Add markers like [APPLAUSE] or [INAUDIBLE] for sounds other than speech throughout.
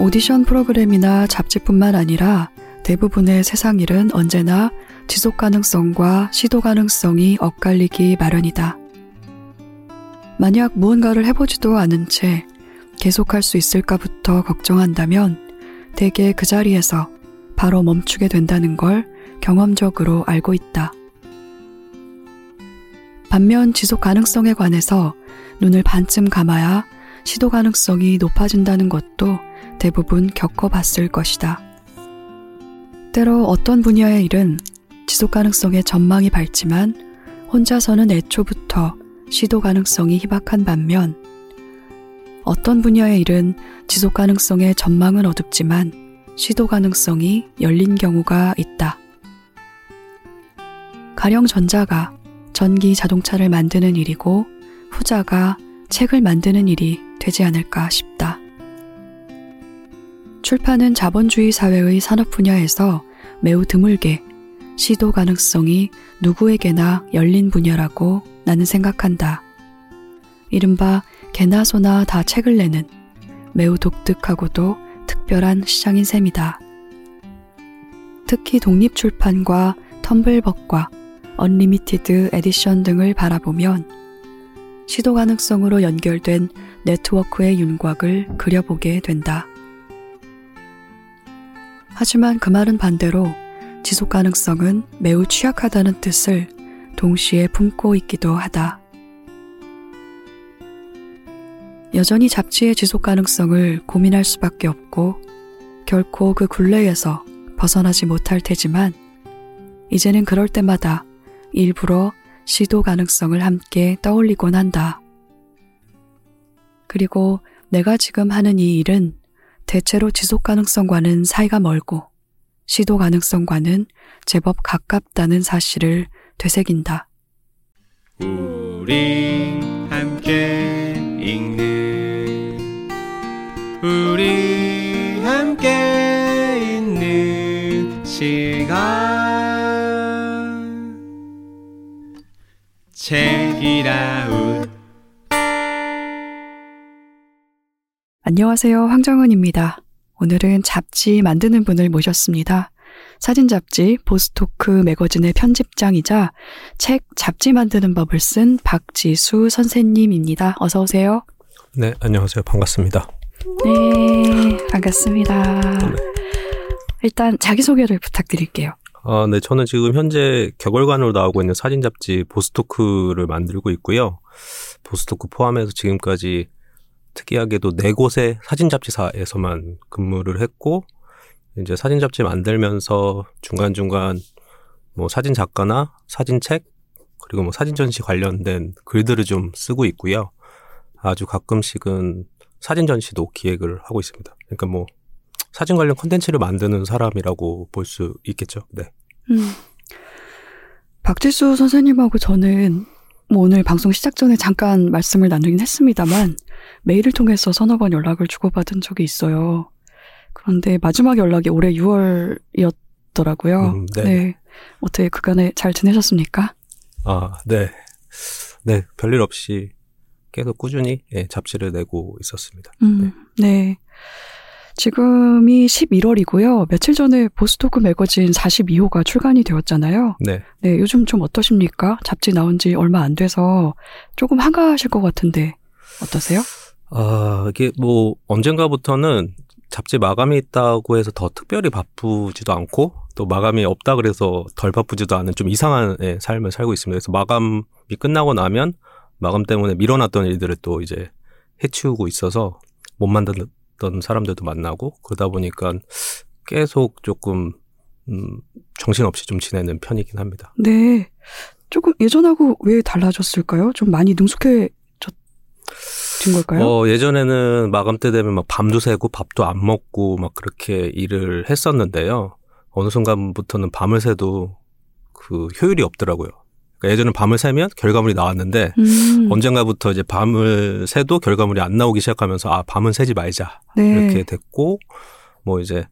오디션 프로그램이나 잡지뿐만 아니라 대부분의 세상 일은 언제나 지속 가능성과 시도 가능성이 엇갈리기 마련이다. 만약 무언가를 해보지도 않은 채 계속할 수 있을까부터 걱정한다면 대개 그 자리에서 바로 멈추게 된다는 걸 경험적으로 알고 있다. 반면 지속 가능성에 관해서 눈을 반쯤 감아야 시도 가능성이 높아진다는 것도 대부분 겪어봤을 것이다. 때로 어떤 분야의 일은 지속 가능성의 전망이 밝지만 혼자서는 애초부터 시도 가능성이 희박한 반면 어떤 분야의 일은 지속 가능성의 전망은 어둡지만 시도 가능성이 열린 경우가 있다. 가령 전자가 전기 자동차를 만드는 일이고 후자가 책을 만드는 일이 되지 않을까 싶다. 출판은 자본주의 사회의 산업 분야에서 매우 드물게 시도 가능성이 누구에게나 열린 분야라고 나는 생각한다. 이른바 개나 소나 다 책을 내는 매우 독특하고도 특별한 시장인 셈이다. 특히 독립출판과 텀블벅과 언리미티드 에디션 등을 바라보면 시도 가능성으로 연결된 네트워크의 윤곽을 그려보게 된다. 하지만 그 말은 반대로 지속 가능성은 매우 취약하다는 뜻을 동시에 품고 있기도 하다. 여전히 잡지의 지속 가능성을 고민할 수밖에 없고 결코 그 굴레에서 벗어나지 못할 테지만 이제는 그럴 때마다 일부러 시도 가능성을 함께 떠올리곤 한다. 그리고 내가 지금 하는 이 일은 대체로 지속 가능성과는 사이가 멀고 시도 가능성과는 제법 가깝다는 사실을 되새긴다. 우리 함께 읽는 우리 함께 있는 시간 책이라 안녕하세요. 황정은입니다. 오늘은 잡지 만드는 분을 모셨습니다. 사진 잡지 보스토크 매거진의 편집장이자 책 잡지 만드는 법을 쓴 박지수 선생님입니다. 어서 오세요. 네, 안녕하세요. 반갑습니다. 네, 반갑습니다. 네. 일단 자기소개를 부탁드릴게요. 아, 네, 저는 지금 현재 격월간으로 나오고 있는 사진 잡지 보스토크를 만들고 있고요. 보스토크 포함해서 지금까지 특이하게도 네 곳의 사진 잡지사에서만 근무를 했고 이제 사진 잡지 만들면서 중간 중간 뭐 사진 작가나 사진책 그리고 뭐 사진 전시 관련된 글들을 좀 쓰고 있고요. 아주 가끔씩은 사진 전시도 기획을 하고 있습니다. 그러니까 뭐 사진 관련 콘텐츠를 만드는 사람이라고 볼 수 있겠죠. 네. 음. 박지수 선생님하고 저는 뭐 오늘 방송 시작 전에 잠깐 말씀을 나누긴 했습니다만 메일을 통해서 서너 번 연락을 주고받은 적이 있어요. 그런데 마지막 연락이 올해 6월이었더라고요. 음, 네. 네. 어떻게 그간에 잘 지내셨습니까? 아, 네. 네, 별일 없이 계속 꾸준히 예, 잡지를 내고 있었습니다. 음, 네. 네. 지금이 11월이고요. 며칠 전에 보스토크 매거진 42호가 출간이 되었잖아요. 네. 네, 요즘 좀 어떠십니까? 잡지 나온 지 얼마 안 돼서 조금 한가하실 것 같은데 어떠세요? 아, 이게 뭐 언젠가부터는 잡지 마감이 있다고 해서 더 특별히 바쁘지도 않고 또 마감이 없다 그래서 덜 바쁘지도 않은 좀 이상한 예, 삶을 살고 있습니다. 그래서 마감이 끝나고 나면 마감 때문에 밀어놨던 일들을 또 이제 해치우고 있어서 못 어떤 사람들도 만나고 그러다 보니까 계속 조금 음, 정신없이 좀 지내는 편이긴 합니다. 네. 조금 예전하고 왜 달라졌을까요? 좀 많이 능숙해 졌던 걸까요? 어, 예전에는 마감 때 되면 막 밤도 새고 밥도 안 먹고 막 그렇게 일을 했었는데요. 어느 순간부터는 밤을 새도 그 효율이 없더라고요. 그러니까 예전에 밤을 새면 결과물이 나왔는데 음. 언젠가부터 이제 밤을 새도 결과물이 안 나오기 시작하면서 아 밤은 새지 말자 네. 이렇게 됐고 뭐 이제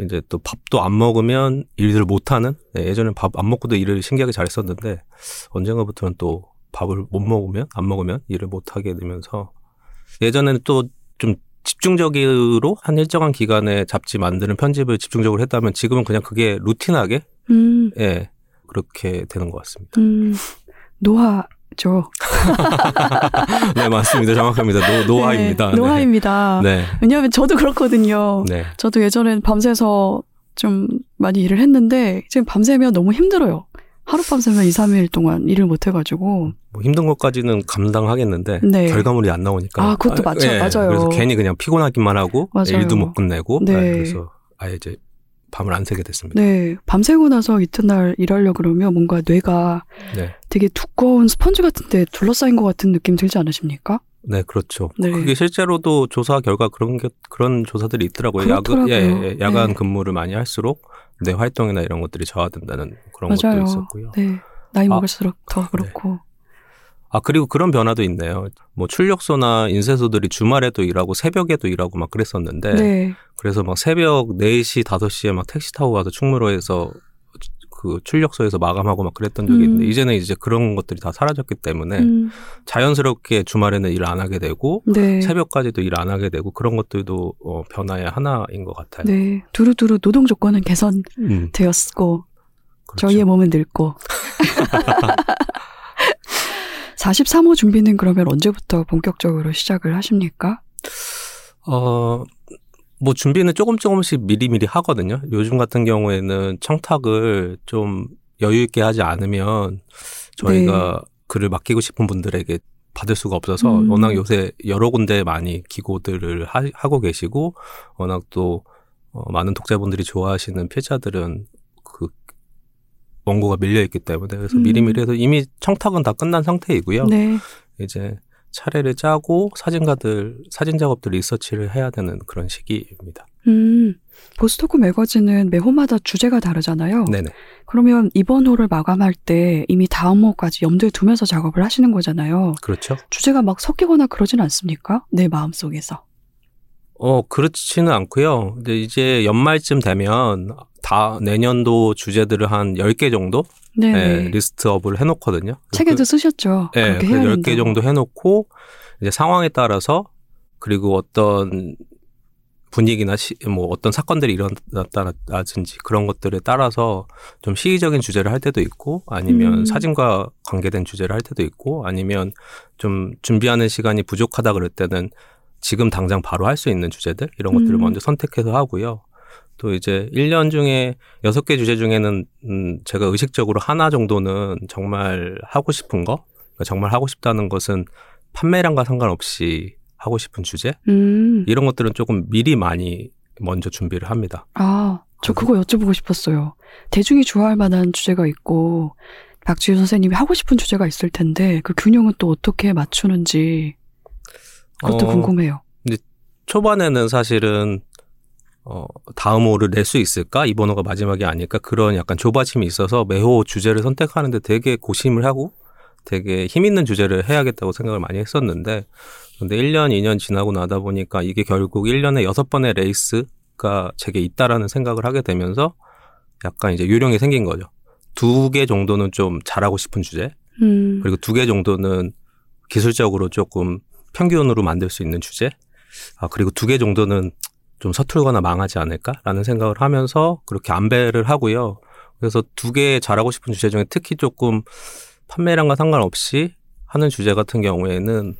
이제 또 밥도 안 먹으면 일들을 못 하는 네, 예전엔 밥 안 먹고도 일을 신기하게 잘했었는데 언젠가부터는 또 밥을 못 먹으면 안 먹으면 일을 못 하게 되면서 예전에는 또 좀 집중적으로 한 일정한 기간에 잡지 만드는 편집을 집중적으로 했다면 지금은 그냥 그게 루틴하게 음, 예 그렇게 되는 것 같습니다. 음, 노화죠. [LAUGHS] 네 맞습니다. 정확합니다. 노, 노화입니다. 네, 노화입니다. 네. 왜냐하면 저도 그렇거든요. 네. 저도 예전엔 밤새서 좀 많이 일을 했는데 지금 밤새면 너무 힘들어요. 하룻밤 새면 2, 3일 동안 일을 못 해가지고. 뭐 힘든 것까지는 감당하겠는데 네. 결과물이 안 나오니까 아, 그것도 맞죠. 맞아요. 그래서 괜히 그냥 피곤하기만 하고 맞아요. 일도 못 끝내고 네. 네, 그래서 아예 이제 밤을 안 새게 됐습니다. 네. 밤새고 나서 이튿날 일하려 그러면 뭔가 뇌가 네. 되게 두꺼운 스펀지 같은데 둘러싸인 것 같은 느낌 들지 않으십니까? 네, 그렇죠. 네. 그게 실제로도 조사 결과 그런 게 그런 조사들이 있더라고요. 야간, 그렇더라고요. 예, 예, 야간 네. 근무를 많이 할수록 뇌 활동이나 이런 것들이 저하된다는 그런 맞아요. 것도 있었고요. 네. 나이 아, 먹을수록 더 그렇고. 아 그리고 그런 변화도 있네요. 뭐 출력소나 인쇄소들이 주말에도 일하고 새벽에도 일하고 막 그랬었는데 네. 그래서 막 새벽 4시, 5시에 막 택시 타고 가서 충무로에서 그 출력소에서 마감하고 막 그랬던 적이 음. 있는데 이제는 이제 그런 것들이 다 사라졌기 때문에 음, 자연스럽게 주말에는 일 안 하게 되고 네. 새벽까지도 일 안 하게 되고 그런 것들도 어, 변화의 하나인 것 같아요. 네. 두루두루 노동 조건은 개선되었고 음, 그렇죠. 저희의 몸은 늙고. [LAUGHS] 43호 준비는 그러면 언제부터 본격적으로 시작을 하십니까? 어, 뭐 준비는 조금 조금씩 미리미리 하거든요. 요즘 같은 경우에는 청탁을 좀 여유 있게 하지 않으면 저희가 글을 맡기고 싶은 분들에게 받을 수가 없어서 음. 워낙 요새 여러 군데 많이 기고들을 하, 하고 계시고 워낙 또 어, 많은 독자분들이 좋아하시는 필자들은 그 원고가 밀려 있기 때문에 그래서 음. 미리미리 해서 이미 청탁은 다 끝난 상태이고요. 네. 이제 차례를 짜고 사진가들 사진 작업들 리서치를 해야 되는 그런 시기입니다. 음, 보스토크 매거진은 매 호마다 주제가 다르잖아요. 네네. 그러면 이번 호를 마감할 때 이미 다음 호까지 염두에 두면서 작업을 하시는 거잖아요. 그렇죠. 주제가 막 섞이거나 그러진 않습니까? 내 마음 속에서. 어 그렇지는 않고요. 근데 이제 연말쯤 되면 다 내년도 주제들을 한 10개 정도 네. 예, 리스트업을 해놓거든요. 책에도 쓰셨죠. 그, 예, 그렇게 그 해야 10개 된다고. 정도 해놓고 이제 상황에 따라서 그리고 어떤 분위기나 시, 뭐 어떤 사건들이 일어났다든지 그런 것들에 따라서 좀 시의적인 주제를 할 때도 있고 아니면 음. 사진과 관계된 주제를 할 때도 있고 아니면 좀 준비하는 시간이 부족하다 그럴 때는 지금 당장 바로 할 수 있는 주제들 이런 것들을 음. 먼저 선택해서 하고요. 또 이제 1년 중에 6개 주제 중에는 음 제가 의식적으로 하나 정도는 정말 하고 싶은 거, 그러니까 정말 하고 싶다는 것은 판매량과 상관없이 하고 싶은 주제 음. 이런 것들은 조금 미리 많이 먼저 준비를 합니다. 아, 저 그거 여쭤보고 싶었어요. 대중이 좋아할 만한 주제가 있고, 박지수 선생님이 하고 싶은 주제가 있을 텐데, 그 균형은 또 어떻게 맞추는지, 그것도 어, 궁금해요. 초반에는 사실은 어, 다음 호를 낼 수 있을까? 이 번 호가 마지막이 아닐까? 그런 약간 조바심이 있어서 매호 주제를 선택하는데 되게 고심을 하고 되게 힘 있는 주제를 해야겠다고 생각을 많이 했었는데 근데 1년, 2년 지나고 나다 보니까 이게 결국 1년에 6번의 레이스가 제게 있다라는 생각을 하게 되면서 약간 이제 요령이 생긴 거죠. 두 개 정도는 좀 잘하고 싶은 주제, 음, 그리고 두 개 정도는 기술적으로 조금 평균으로 만들 수 있는 주제, 아, 그리고 두 개 정도는 좀 서툴거나 망하지 않을까라는 생각을 하면서 그렇게 안배를 하고요. 그래서 두 개 잘하고 싶은 주제 중에 특히 조금 판매량과 상관없이 하는 주제 같은 경우에는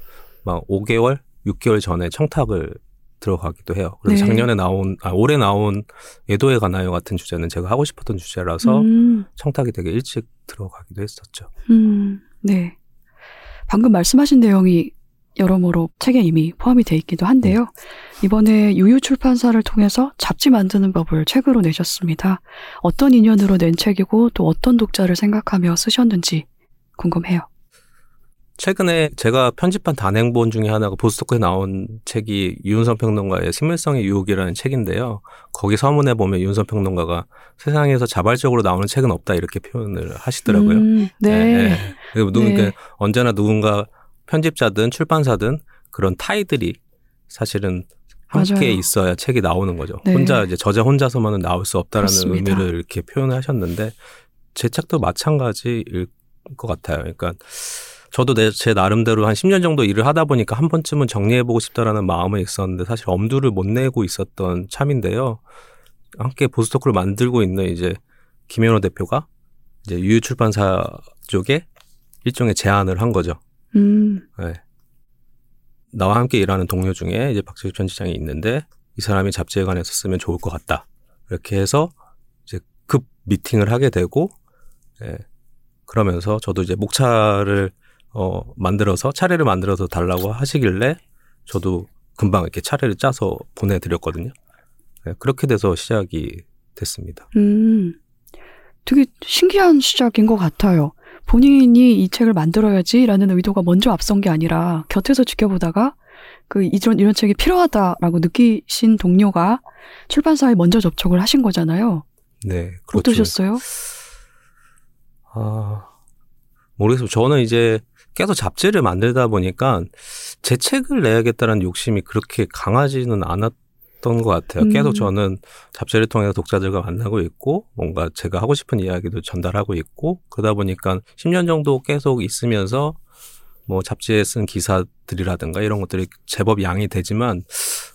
막 5개월, 6개월 전에 청탁을 들어가기도 해요. 그래서 네. 작년에 나온, 아, 올해 나온 애도에 가나요 같은 주제는 제가 하고 싶었던 주제라서 음, 청탁이 되게 일찍 들어가기도 했었죠. 음, 네. 방금 말씀하신 내용이 여러모로 책에 이미 포함이 돼 있기도 한데요. 이번에 유유 출판사를 통해서 잡지 만드는 법을 책으로 내셨습니다. 어떤 인연으로 낸 책이고 또 어떤 독자를 생각하며 쓰셨는지 궁금해요. 최근에 제가 편집한 단행본 중에 하나가 보스토크에 나온 책이 유은선 평론가의 식물성의 유혹이라는 책인데요. 거기 서문에 보면 유은선 평론가가 세상에서 자발적으로 나오는 책은 없다 이렇게 표현을 하시더라고요. 음, 네. 그리고 누- 네. 그러니까 언제나 누군가 편집자든 출판사든 그런 타이들이 사실은 함께 맞아요. 있어야 책이 나오는 거죠. 네. 혼자 이제 저자 혼자서만은 나올 수 없다라는 그렇습니다. 의미를 이렇게 표현을 하셨는데 제 책도 마찬가지일 것 같아요. 그러니까 저도 내, 제 나름대로 한 10년 정도 일을 하다 보니까 한 번쯤은 정리해보고 싶다라는 마음은 있었는데 사실 엄두를 못 내고 있었던 참인데요. 함께 보스토크를 만들고 있는 이제 김현호 대표가 이제 유유출판사 쪽에 일종의 제안을 한 거죠. 음, 네. 나와 함께 일하는 동료 중에 이제 박재규 편집장이 있는데 이 사람이 잡지에 관해서 쓰면 좋을 것 같다. 이렇게 해서 이제 급 미팅을 하게 되고, 예. 그러면서 저도 이제 목차를 어 만들어서 차례를 만들어서 달라고 하시길래 저도 금방 이렇게 차례를 짜서 보내드렸거든요. 예, 그렇게 돼서 시작이 됐습니다. 음. 되게 신기한 시작인 것 같아요. 본인이 이 책을 만들어야지라는 의도가 먼저 앞선 게 아니라 곁에서 지켜보다가 그 이런 이런 책이 필요하다라고 느끼신 동료가 출판사에 먼저 접촉을 하신 거잖아요. 네, 그렇죠. 어떠셨어요? 아, 모르겠어요. 저는 이제 계속 잡지를 만들다 보니까 제 책을 내야겠다는 욕심이 그렇게 강하지는 않았 던 것 같아요. 음. 계속 저는 잡지를 통해서 독자들과 만나고 있고 뭔가 제가 하고 싶은 이야기도 전달하고 있고 그러다 보니까 10년 정도 계속 있으면서 뭐 잡지에 쓴 기사들이라든가 이런 것들이 제법 양이 되지만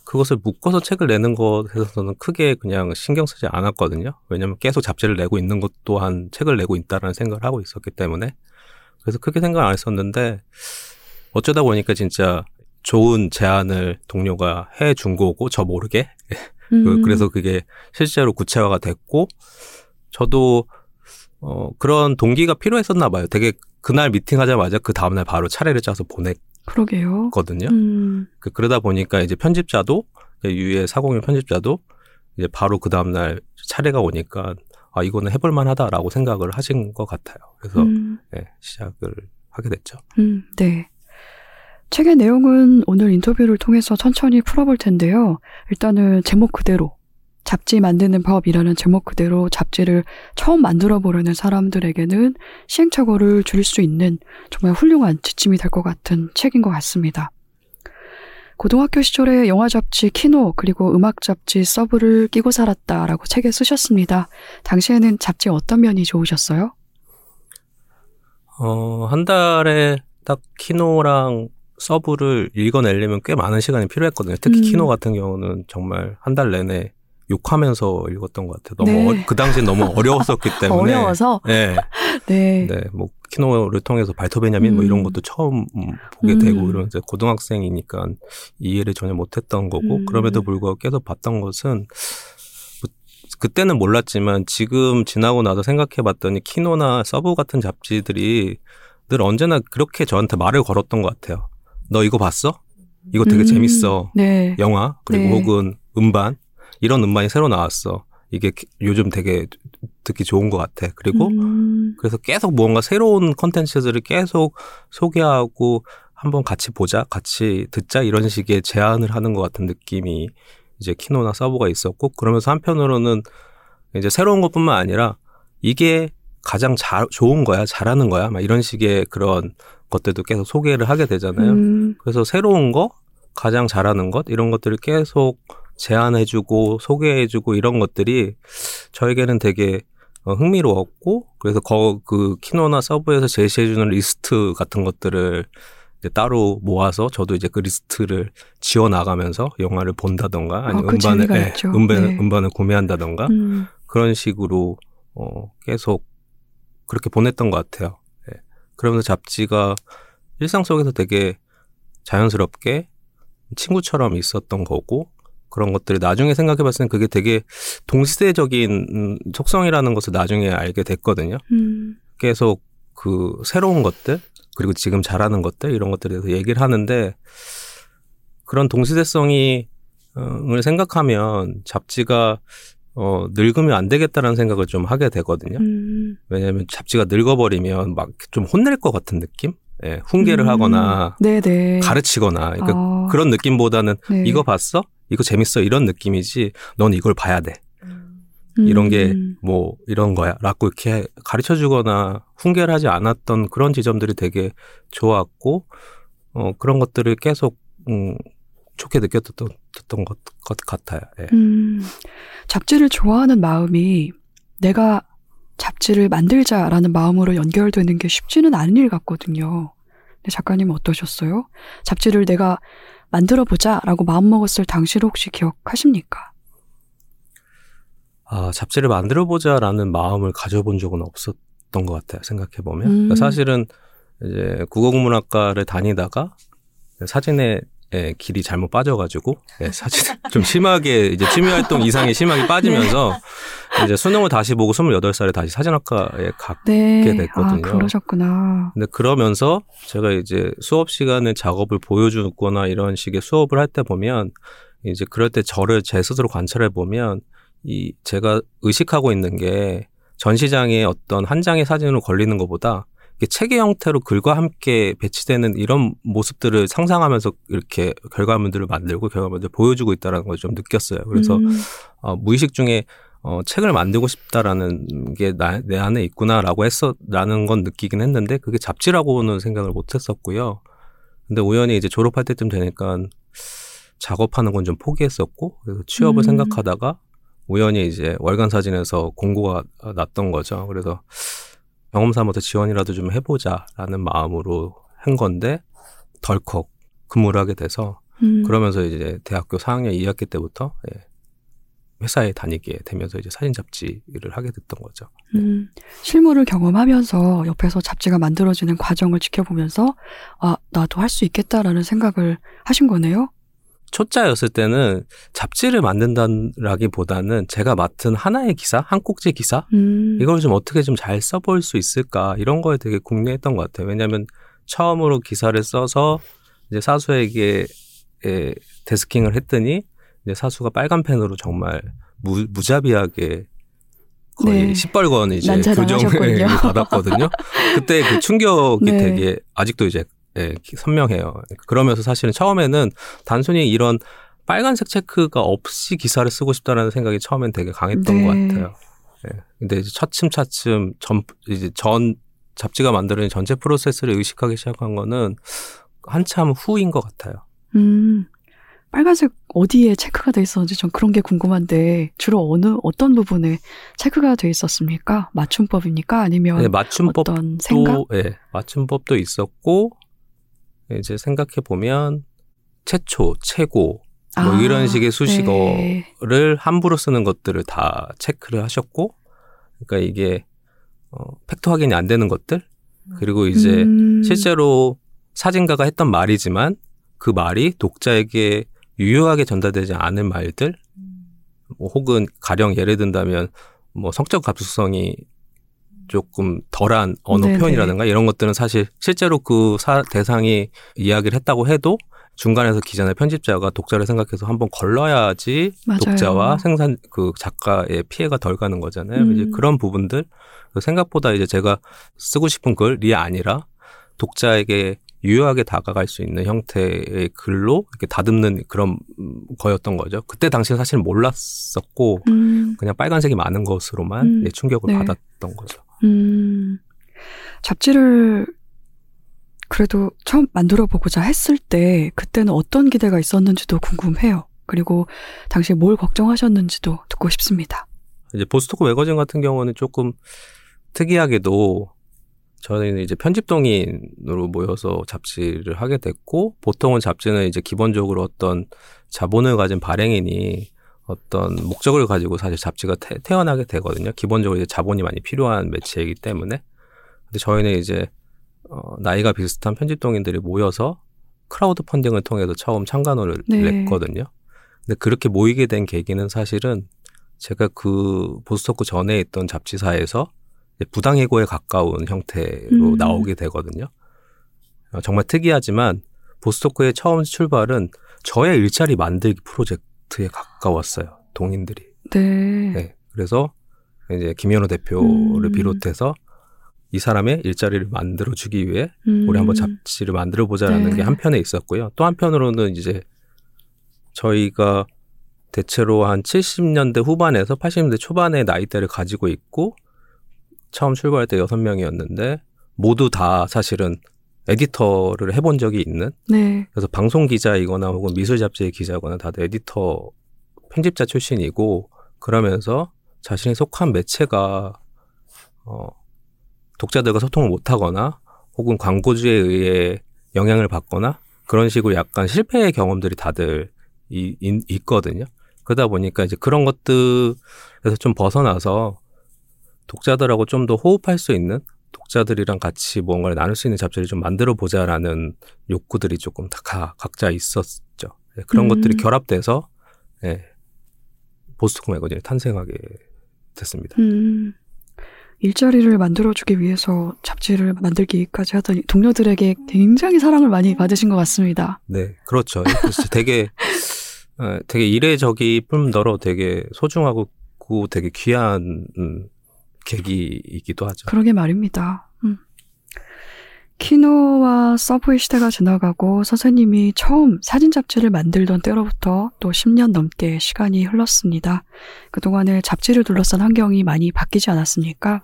그것을 묶어서 책을 내는 것에서는 크게 그냥 신경 쓰지 않았거든요. 왜냐하면 계속 잡지를 내고 있는 것 또한 책을 내고 있다라는 생각을 하고 있었기 때문에 그래서 크게 생각 안 했었는데 어쩌다 보니까 진짜 좋은 제안을 동료가 해 준 거고 저 모르게 [LAUGHS] 그- 음. 그래서 그게 실제로 구체화가 됐고 저도 어 그런 동기가 필요했었나 봐요. 되게 그날 미팅하자마자 그 다음날 바로 차례를 짜서. 보냈거든요. 음. 그 그러다 보니까 이제 편집자도 이제 유의 사공의 편집자도 이제 바로 그 다음날 차례가 오니까 아 이거는 해볼 만하다라고 생각을 하신 것 같아요. 그래서 음. 네, 시작을 하게 됐죠. 음, 네. 책의 내용은 오늘 인터뷰를 통해서 천천히 풀어볼 텐데요. 일단은 제목 그대로 잡지 만드는 법이라는 제목 그대로 잡지를 처음 만들어 보려는 사람들에게는 시행착오를 줄일 수 있는 정말 훌륭한 지침이 될 것 같은 책인 것 같습니다. 고등학교 시절에 영화 잡지 키노 그리고 음악 잡지 서브를 끼고 살았다라고 책에 쓰셨습니다. 당시에는 잡지 어떤 면이 좋으셨어요? 어, 한 달에 딱 키노랑 서브를 읽어내려면 꽤 많은 시간이 필요했거든요. 특히 음. 키노 같은 경우는 정말 한 달 내내 욕하면서 읽었던 것 같아요. 너무 네. 어- 그 당시 너무 [LAUGHS] 어려웠었기 때문에. 어려워서 네, [LAUGHS] 네. 네, 뭐 키노를 통해서 발터 벤야민 뭐 음. 이런 것도 처음 음, 보게 음. 되고 이러면서 고등학생이니까 이해를 전혀 못 했던 거고 음. 그럼에도 불구하고 계속 봤던 것은 뭐 그때는 몰랐지만 지금 지나고 나서 생각해 봤더니 키노나 서브 같은 잡지들이 늘 언제나 그렇게 저한테 말을 걸었던 것 같아요. 너 이거 봤어? 이거 되게 음. 재밌어. 네. 영화 그리고 네. 혹은 음반 이런 음반이 새로 나왔어. 이게 기- 요즘 되게 듣기 좋은 것 같아. 그리고 음. 그래서 계속 뭔가 새로운 컨텐츠들을 계속 소개하고 한번 같이 보자, 같이 듣자 이런 식의 제안을 하는 것 같은 느낌이 이제 키노나 서브가 있었고 그러면서 한편으로는 이제 새로운 것뿐만 아니라 이게 가장 잘 좋은 거야, 잘하는 거야, 막 이런 식의 그런 것들도 계속 소개를 하게 되잖아요. 음. 그래서 새로운 거, 가장 잘하는 것 이런 것들을 계속 제안해주고 소개해주고 이런 것들이 저에게는 되게 어, 흥미로웠고 그래서 거, 그 키노나 서브에서 제시해주는 리스트 같은 것들을 따로 모아서 저도 이제 그 리스트를 지워 나가면서 영화를 본다던가 아니면 그 음반을 있죠. 음반, 네. 음반을 구매한다던가 음. 그런 식으로 어, 계속 그렇게 보냈던 것 같아요. 예. 그러면서 잡지가 일상 속에서 되게 자연스럽게 친구처럼 있었던 거고 그런 것들이 나중에 생각해 봤을 땐 그게 되게 동시대적인 음, 속성이라는 것을 나중에 알게 됐거든요. 음. 계속 그 새로운 것들 그리고 지금 잘하는 것들 이런 것들에 대해서 얘기를 하는데 그런 동시대성이 을 생각하면 잡지가 어 늙으면 안 되겠다라는 생각을 좀 하게 되거든요. 음. 왜냐하면 잡지가 늙어버리면 막 좀 혼낼 것 같은 느낌? 예, 훈계를 음. 하거나 네네. 가르치거나 그러니까 아, 그런 느낌보다는 네. 이거 봤어? 이거 재밌어? 이런 느낌이지. 넌 이걸 봐야 돼. 음. 이런 게 뭐 이런 거야. 라고 이렇게 가르쳐 주거나 훈계를 하지 않았던 그런 지점들이 되게 좋았고 어 그런 것들을 계속 음 좋게 느꼈던 던 것, 것 같아요. 예. 음. 잡지를 좋아하는 마음이 내가 잡지를 만들자라는 마음으로 연결되는 게 쉽지는 않은 일 같거든요. 작가님 어떠셨어요? 잡지를 내가 만들어 보자라고 마음먹었을 당시를 혹시 기억하십니까? 아, 잡지를 만들어 보자라는 마음을 가져본 적은 없었던 것 같아요. 생각해 보면 음. 그러니까 사실은 이제 국어국문학과를 다니다가 사진에 예, 길이 잘못 빠져가지고 예, [LAUGHS] 사진 좀 심하게 이제 취미 활동 이상이 심하게 [LAUGHS] 빠지면서 이제 수능을 다시 보고 28살에 다시 사진학과에 가. 네. 됐거든요. 아, 그러셨구나. 근데 그러면서 제가 이제 수업 시간에 작업을 보여주거나 이런 식의 수업을 할 때 보면 이제 그럴 때 저를 제 스스로 관찰해 보면 이 제가 의식하고 있는 게 전시장에 어떤 한 장의 사진으로 걸리는 것보다 이게 책의 형태로 글과 함께 배치되는 이런 모습들을 상상하면서 이렇게 결과물들을 만들고 결과물들을 보여주고 있다는 걸좀 느꼈어요. 그래서 음, 어, 무의식 중에 어, 책을 만들고 싶다라는 게 내 안에 있구나라고 했어라는 건 느끼긴 했는데 그게 잡지라고는 생각을 못 했었고요. 근데 우연히 이제 졸업할 때쯤 되니까 작업하는 건 좀 포기했었고 그래서 취업을 음. 생각하다가 우연히 이제 월간 사진에서 공고가 났던 거죠. 그래서 경험 삼아서 지원이라도 좀 해보자라는 마음으로 한 건데 덜컥 근무를 하게 돼서 음. 그러면서 이제 대학교 4학년 2학기 때부터 예, 회사에 다니게 되면서 이제 사진 잡지를 하게 됐던 거죠. 음, 실무를 경험하면서 옆에서 잡지가 만들어지는 과정을 지켜보면서 아 나도 할 수 있겠다라는 생각을 하신 거네요. 초짜였을 때는 잡지를 만든다라기보다는 제가 맡은 하나의 기사, 한 꼭지 기사 음, 이걸 좀 어떻게 좀 잘 써볼 수 있을까 이런 거에 되게 궁리했던 것 같아요. 왜냐하면 처음으로 기사를 써서 이제 사수에게 에, 데스킹을 했더니 이제 사수가 빨간 펜으로 정말 무, 무자비하게 거의 네. 시뻘건 이제. 교정을 [LAUGHS] 받았거든요. 그때 그 충격이 네. 되게 아직도 이제 예, 기- 선명해요. 그러면서 사실은 처음에는 단순히 이런 빨간색 체크가 없이 기사를 쓰고 싶다라는 생각이 처음엔 되게 강했던 네. 것 같아요. 예. 근데 이제 차츰차츰 전 이제 전 잡지가 만드는 전체 프로세스를 의식하기 시작한 거는 한참 후인 것 같아요. 음, 빨간색 어디에 체크가 돼 있었는지 전 그런 게 궁금한데 주로 어느 어떤 부분에 체크가 돼 있었습니까? 맞춤법입니까? 아니면 네, 맞춤법도 어떤 생각? 예, 맞춤법도 있었고 이제 생각해 보면 최초, 최고 뭐 아, 이런 식의 수식어를 네. 함부로 쓰는 것들을 다 체크를 하셨고, 그러니까 이게 어, 팩트 확인이 안 되는 것들? 그리고 이제 음, 실제로 사진가가 했던 말이지만 그 말이 독자에게 유효하게 전달되지 않은 말들, 뭐 혹은 가령 예를 든다면 뭐 성적 감수성이 조금 덜한 언어 네네. 표현이라든가 이런 것들은 사실 실제로 그 사- 대상이 이야기를 했다고 해도 중간에서 기자나 편집자가 독자를 생각해서 한번 걸러야지 맞아요. 독자와 생산 그 작가의 피해가 덜 가는 거잖아요. 음. 이제 그런 부분들 생각보다 이제 제가 쓰고 싶은 글이 아니라 독자에게 유효하게 다가갈 수 있는 형태의 글로 이렇게 다듬는 그런 음, 거였던 거죠. 그때 당시에 사실 몰랐었고 음, 그냥 빨간색이 많은 것으로만 음. 예, 충격을 네. 받았던 거죠. 음, 잡지를 그래도 처음 만들어 보고자 했을 때 그때는 어떤 기대가 있었는지도 궁금해요. 그리고 당시 뭘 걱정하셨는지도 듣고 싶습니다. 이제 보스토크 매거진 같은 경우는 조금 특이하게도 저희는 이제 편집동인으로 모여서 잡지를 하게 됐고 보통은 잡지는 이제 기본적으로 어떤 자본을 가진 발행인이 어떤 목적을 가지고 사실 잡지가 태, 태어나게 되거든요. 기본적으로 이제 자본이 많이 필요한 매체이기 때문에. 근데 저희는 이제 어, 나이가 비슷한 편집동인들이 모여서 크라우드 펀딩을 통해서 처음 창간호를 네. 냈거든요. 근데 그렇게 모이게 된 계기는 사실은 제가 그 보스토크 전에 있던 잡지사에서 부당해고에 가까운 형태로 음. 나오게 되거든요. 어, 정말 특이하지만 보스토크의 처음 출발은 저의 일자리 만들기 프로젝트 에 가까웠어요. 동인들이. 네. 네. 그래서 이제 김현우 대표를 음. 비롯해서 이 사람의 일자리를 만들어 주기 위해 음, 우리 한번 잡지를 만들어 보자라는 네. 게 한편에 있었고요. 또 한편으로는 이제 저희가 대체로 한 70년대 후반에서 80년대 초반의 나이대를 가지고 있고 처음 출발할 때 6명이었는데 모두 다 사실은 에디터를 해본 적이 있는 네. 그래서 방송 기자이거나 혹은 미술 잡지의 기자거나 다들 에디터 편집자 출신이고 그러면서 자신이 속한 매체가 어 독자들과 소통을 못하거나 혹은 광고주에 의해 영향을 받거나 그런 식으로 약간 실패의 경험들이 다들 이, 이- 있거든요. 그러다 보니까 이제 그런 것들에서 좀 벗어나서 독자들하고 좀 더 호흡할 수 있는 독자들이랑 같이 뭔가를 나눌 수 있는 잡지를 좀 만들어 보자라는 욕구들이 조금 다 가- 각자 있었죠. 예, 그런 음. 것들이 결합돼서 예, 보스토크 매거진이 탄생하게 됐습니다. 음, 일자리를 만들어주기 위해서 잡지를 만들기까지 하더니 동료들에게 굉장히 사랑을 많이 받으신 것 같습니다. 네, 그렇죠. 그래서 되게 어, 되게 이례적이 뿐더러 되게 소중하고 고 되게 귀한 음, 계기이기도 하죠. 그러게 말입니다. 음. 키노와 서브웨이 시대가 지나가고 선생님이 처음 사진 잡지를 만들던 때로부터 또 10년 넘게 시간이 흘렀습니다. 그동안에 잡지를 둘러싼 환경이 많이 바뀌지 않았습니까?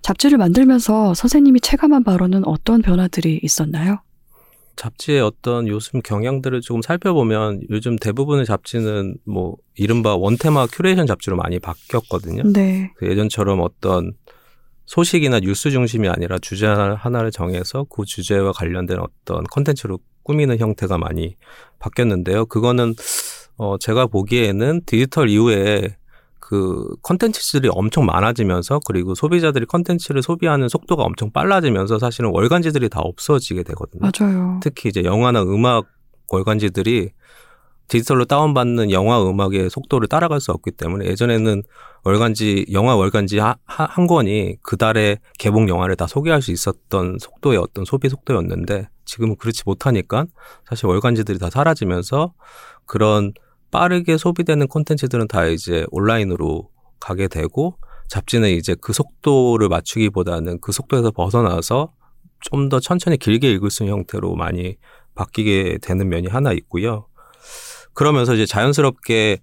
잡지를 만들면서 선생님이 체감한 바로는 어떤 변화들이 있었나요? 잡지의 어떤 요즘 경향들을 조금 살펴보면 요즘 대부분의 잡지는 뭐 이른바 원테마 큐레이션 잡지로 많이 바뀌었거든요. 네. 그 예전처럼 어떤 소식이나 뉴스 중심이 아니라 주제 하나를 정해서 그 주제와 관련된 어떤 컨텐츠로 꾸미는 형태가 많이 바뀌었는데요. 그거는 어 제가 보기에는 디지털 이후에 그 컨텐츠들이 엄청 많아지면서 그리고 소비자들이 컨텐츠를 소비하는 속도가 엄청 빨라지면서 사실은 월간지들이 다 없어지게 되거든요. 맞아요. 특히 이제 영화나 음악 월간지들이 디지털로 다운받는 영화 음악의 속도를 따라갈 수 없기 때문에 예전에는 월간지 영화 월간지 하- 하- 한 권이 그 달에 개봉 영화를 다 소개할 수 있었던 속도의 어떤 소비 속도였는데 지금은 그렇지 못하니까 사실 월간지들이 다 사라지면서 그런 빠르게 소비되는 콘텐츠들은 다 이제 온라인으로 가게 되고 잡지는 이제 그 속도를 맞추기보다는 그 속도에서 벗어나서 좀 더 천천히 길게 읽을 수 있는 형태로 많이 바뀌게 되는 면이 하나 있고요. 그러면서 이제 자연스럽게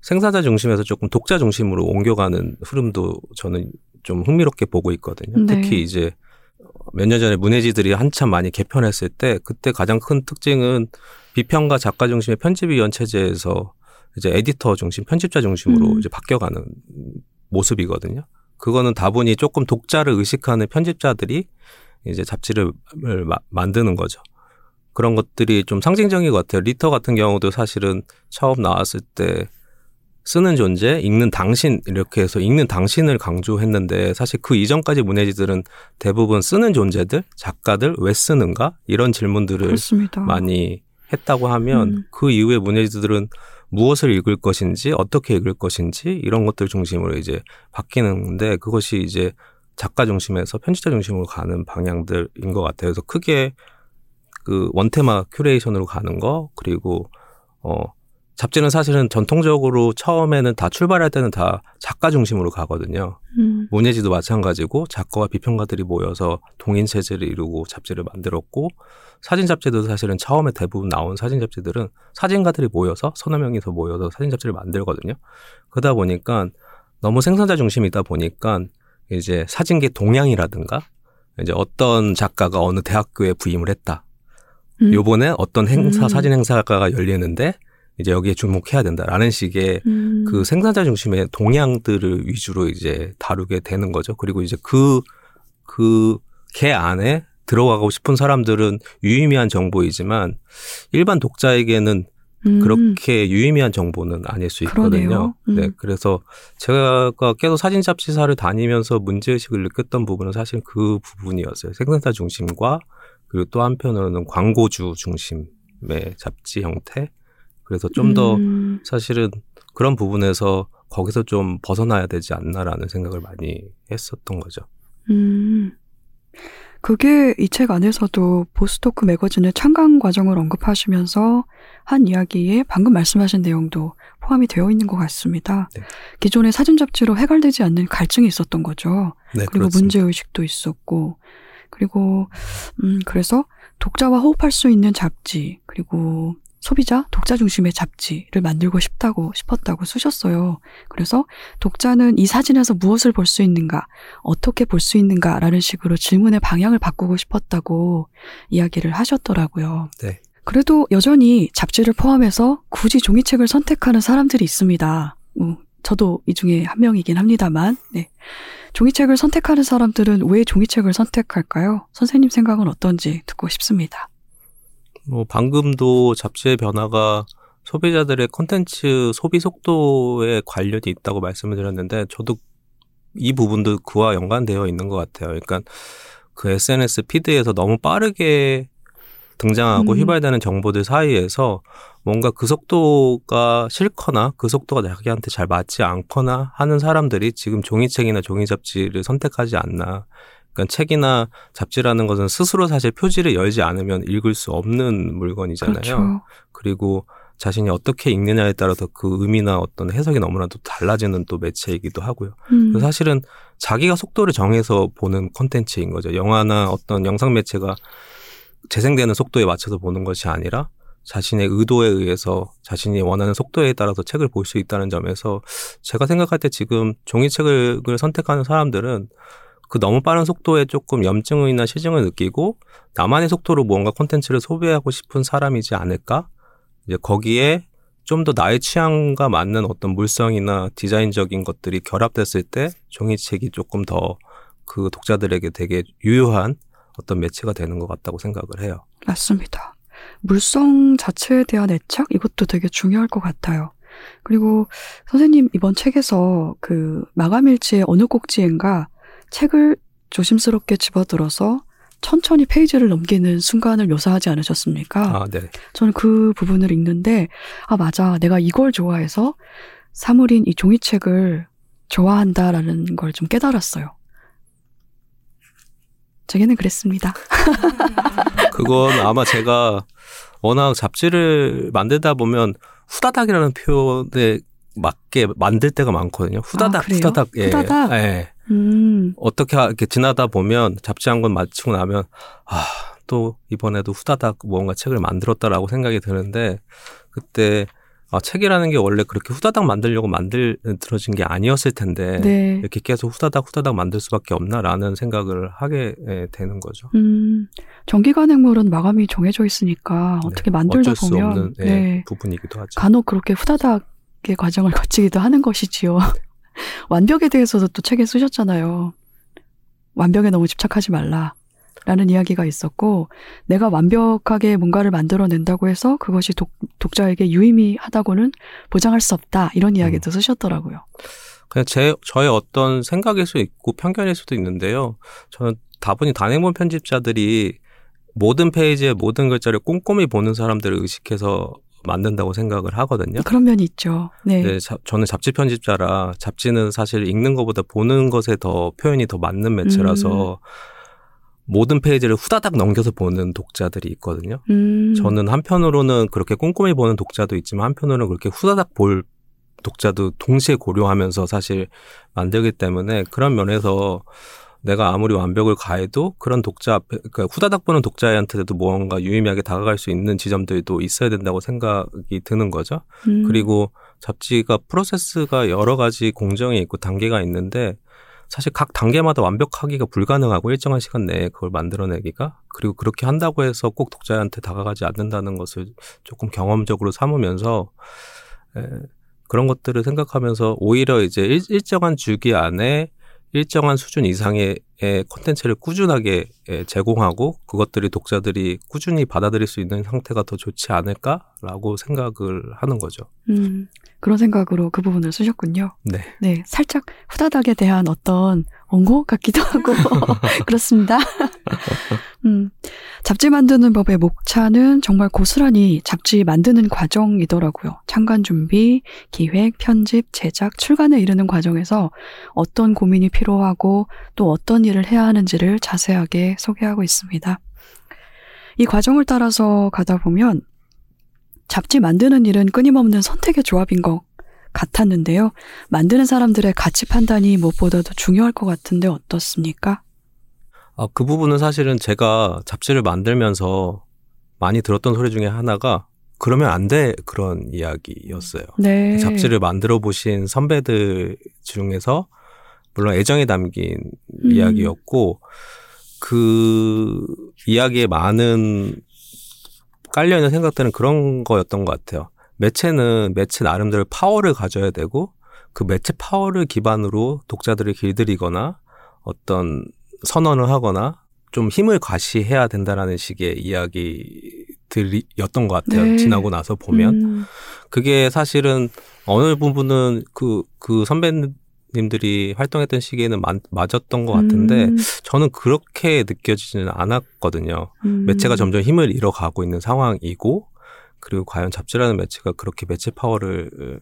생산자 중심에서 조금 독자 중심으로 옮겨가는 흐름도 저는 좀 흥미롭게 보고 있거든요. 네. 특히 이제 몇 년 전에 문해지들이 한참 많이 개편했을 때 그때 가장 큰 특징은 비평가 작가 중심의 편집위원 체제에서 이제 에디터 중심, 편집자 중심으로 음. 이제 바뀌어가는 모습이거든요. 그거는 다분히 조금 독자를 의식하는 편집자들이 이제 잡지를 마- 만드는 거죠. 그런 것들이 좀 상징적인 것 같아요. 리터 같은 경우도 사실은 처음 나왔을 때 쓰는 존재, 읽는 당신 이렇게 해서 읽는 당신을 강조했는데 사실 그 이전까지 문해지들은 대부분 쓰는 존재들, 작가들 왜 쓰는가 이런 질문들을 그렇습니다. 많이 했다고 하면 음. 그 이후에 문예지들은 무엇을 읽을 것인지 어떻게 읽을 것인지 이런 것들 중심으로 이제 바뀌는데 그것이 이제 작가 중심에서 편집자 중심으로 가는 방향들인 것 같아요. 그래서 크게 그 원테마 큐레이션으로 가는 거 그리고 어 잡지는 사실은 전통적으로 처음에는 다 출발할 때는 다 작가 중심으로 가거든요. 음, 문예지도 마찬가지고 작가와 비평가들이 모여서 동인 체제를 이루고 잡지를 만들었고 사진 잡지도 사실은 처음에 대부분 나온 사진 잡지들은 사진가들이 모여서 서너 명이서 모여서 사진 잡지를 만들거든요. 그러다 보니까 너무 생산자 중심이다 보니까 이제 사진계 동향이라든가 이제 어떤 작가가 어느 대학교에 부임을 했다. 음, 요번에 어떤 행사 음. 사진 행사가 열리는데 이제 여기에 주목해야 된다라는 식의 음, 그 생산자 중심의 동향들을 위주로 이제 다루게 되는 거죠. 그리고 이제 그, 그, 개 안에 들어가고 싶은 사람들은 유의미한 정보이지만 일반 독자에게는 음, 그렇게 유의미한 정보는 아닐 수 있거든요. 음. 네. 그래서 제가 계속 사진 잡지사를 다니면서 문제의식을 느꼈던 부분은 사실 그 부분이었어요. 생산자 중심과 그리고 또 한편으로는 광고주 중심의 잡지 형태. 그래서 좀더 음, 사실은 그런 부분에서 거기서 좀 벗어나야 되지 않나라는 생각을 많이 했었던 거죠. 음. 그게 이 책 안에서도 보스토크 매거진의 창간 과정을 언급하시면서 한 이야기에 방금 말씀하신 내용도 포함이 되어 있는 것 같습니다. 네. 기존의 사진 잡지로 해결되지 않는 갈증이 있었던 거죠. 네, 그리고 문제 의식도 있었고 그리고 음 그래서 독자와 호흡할 수 있는 잡지 그리고 소비자 독자 중심의 잡지를 만들고 싶다고 싶었다고 쓰셨어요. 그래서 독자는 이 사진에서 무엇을 볼 수 있는가, 어떻게 볼 수 있는가라는 식으로 질문의 방향을 바꾸고 싶었다고 이야기를 하셨더라고요. 네. 그래도 여전히 잡지를 포함해서 굳이 종이책을 선택하는 사람들이 있습니다. 어, 저도 이 중에 한 명이긴 합니다만, 네. 종이책을 선택하는 사람들은 왜 종이책을 선택할까요? 선생님 생각은 어떤지 듣고 싶습니다. 뭐 방금도 잡지의 변화가 소비자들의 콘텐츠 소비 속도에 관련이 있다고 말씀을 드렸는데 저도 이 부분도 그와 연관되어 있는 것 같아요. 그러니까 그 SNS 피드에서 너무 빠르게 등장하고 음. 휘발되는 정보들 사이에서 뭔가 그 속도가 싫거나 그 속도가 자기한테 잘 맞지 않거나 하는 사람들이 지금 종이책이나 종이 잡지를 선택하지 않나. 그러니까 책이나 잡지라는 것은 스스로 사실 표지를 열지 않으면 읽을 수 없는 물건이잖아요. 그렇죠. 그리고 자신이 어떻게 읽느냐에 따라서 그 의미나 어떤 해석이 너무나도 달라지는 또 매체이기도 하고요. 음, 사실은 자기가 속도를 정해서 보는 콘텐츠인 거죠. 영화나 어떤 영상 매체가 재생되는 속도에 맞춰서 보는 것이 아니라 자신의 의도에 의해서 자신이 원하는 속도에 따라서 책을 볼 수 있다는 점에서 제가 생각할 때 지금 종이책을 선택하는 사람들은 그 너무 빠른 속도에 조금 염증이나 시증을 느끼고 나만의 속도로 무언가 콘텐츠를 소비하고 싶은 사람이지 않을까? 이제 거기에 좀 더 나의 취향과 맞는 어떤 물성이나 디자인적인 것들이 결합됐을 때 종이책이 조금 더 그 독자들에게 되게 유효한 어떤 매체가 되는 것 같다고 생각을 해요. 맞습니다. 물성 자체에 대한 애착? 이것도 되게 중요할 것 같아요. 그리고 선생님 이번 책에서 그 마감일지의 어느 꼭지인가 책을 조심스럽게 집어들어서 천천히 페이지를 넘기는 순간을 묘사하지 않으셨습니까? 아, 네. 저는 그 부분을 읽는데, 아, 맞아. 내가 이걸 좋아해서 사물인 이 종이책을 좋아한다라는 걸 좀 깨달았어요. 제게는 그랬습니다. [LAUGHS] 그건 아마 제가 워낙 잡지를 만들다 보면 후다닥이라는 표현에 맞게 만들 때가 많거든요. 후다닥, 아? 후다닥. 예. 후다닥? 예. 음, 어떻게 하- 이렇게 지나다 보면 잡지 한 권 마치고 나면 아, 또 이번에도 후다닥 뭔가 책을 만들었다라고 생각이 드는데 그때 아, 책이라는 게 원래 그렇게 후다닥 만들려고 만들어진 게 아니었을 텐데 네. 이렇게 계속 후다닥 후다닥 만들 수밖에 없나라는 생각을 하게 예, 되는 거죠. 음, 전기간행물은 마감이 정해져 있으니까 어떻게 만들다 네. 어쩔 수 보면, 없는 예, 네. 부분이기도 하죠. 간혹 그렇게 후다닥의 과정을 거치기도 하는 것이지요. [LAUGHS] 완벽에 대해서도 또 책에 쓰셨잖아요. 완벽에 너무 집착하지 말라. 라는 이야기가 있었고, 내가 완벽하게 뭔가를 만들어낸다고 해서 그것이 독, 독자에게 유의미하다고는 보장할 수 없다. 이런 이야기도 음. 쓰셨더라고요. 그냥 제 저의 어떤 생각일 수 있고 편견일 수도 있는데요. 저는 다분히 단행본 편집자들이 모든 페이지의 모든 글자를 꼼꼼히 보는 사람들을 의식해서 만든다고 생각을 하거든요. 그런 면이 있죠. 네. 네, 자- 저는 잡지 편집자라 잡지는 사실 읽는 것보다 보는 것에 더 표현이 더 맞는 매체라서 모든 페이지를 후다닥 넘겨서 보는 독자들이 있거든요. 음, 저는 한편으로는 그렇게 꼼꼼히 보는 독자도 있지만 한편으로는 그렇게 후다닥 볼 독자도 동시에 고려하면서 사실 만들기 때문에 그런 면에서 내가 아무리 완벽을 가해도 그런 독자 앞에 그러니까 후다닥 보는 독자한테도 무언가 유의미하게 다가갈 수 있는 지점들도 있어야 된다고 생각이 드는 거죠. 음, 그리고 잡지가 프로세스가 여러 가지 공정이 있고 단계가 있는데 사실 각 단계마다 완벽하기가 불가능하고 일정한 시간 내에 그걸 만들어내기가 그리고 그렇게 한다고 해서 꼭 독자한테 다가가지 않는다는 것을 조금 경험적으로 삼으면서 에, 그런 것들을 생각하면서 오히려 이제 일, 일정한 주기 안에 일정한 수준 이상의 의 콘텐츠를 꾸준하게 에, 제공하고 그것들이 독자들이 꾸준히 받아들일 수 있는 상태가 더 좋지 않을까라고 생각을 하는 거죠. 음, 그런 생각으로 그 부분을 쓰셨군요. 네. 네, 살짝 후다닥에 대한 어떤 옹호 같기도 하고 [LAUGHS] [LAUGHS] 그렇습니다. [LAUGHS] 음, 잡지 만드는 법의 목차는 정말 고스란히 잡지 만드는 과정이더라고요. 창간 준비, 기획, 편집, 제작, 출간에 이르는 과정에서 어떤 고민이 필요하고 또 어떤 일을 해야 하는지를 자세하게 소개하고 있습니다. 이 과정을 따라서 가다 보면 잡지 만드는 일은 끊임없는 선택의 조합인 것 같았는데요. 만드는 사람들의 가치 판단이 무엇보다도 중요할 것 같은데 어떻습니까? 아, 그 부분은 사실은 제가 잡지를 만들면서 많이 들었던 소리 중에 하나가 그러면 안 돼 그런 이야기였어요. 네. 잡지를 만들어 보신 선배들 중에서 물론 애정이 담긴 음. 이야기였고 그 이야기에 많은 깔려 있는 생각들은 그런 거였던 것 같아요. 매체는 매체 나름대로 파워를 가져야 되고 그 매체 파워를 기반으로 독자들을 길들이거나 어떤 선언을 하거나 좀 힘을 과시해야 된다라는 식의 이야기들이었던 것 같아요. 네. 지나고 나서 보면. 음, 그게 사실은 어느 부분은 그, 그 선배님들이 활동했던 시기에는 맞, 맞았던 것 같은데 음, 저는 그렇게 느껴지지는 않았거든요. 음. 매체가 점점 힘을 잃어가고 있는 상황이고 그리고 과연 잡지라는 매체가 그렇게 매체 파워를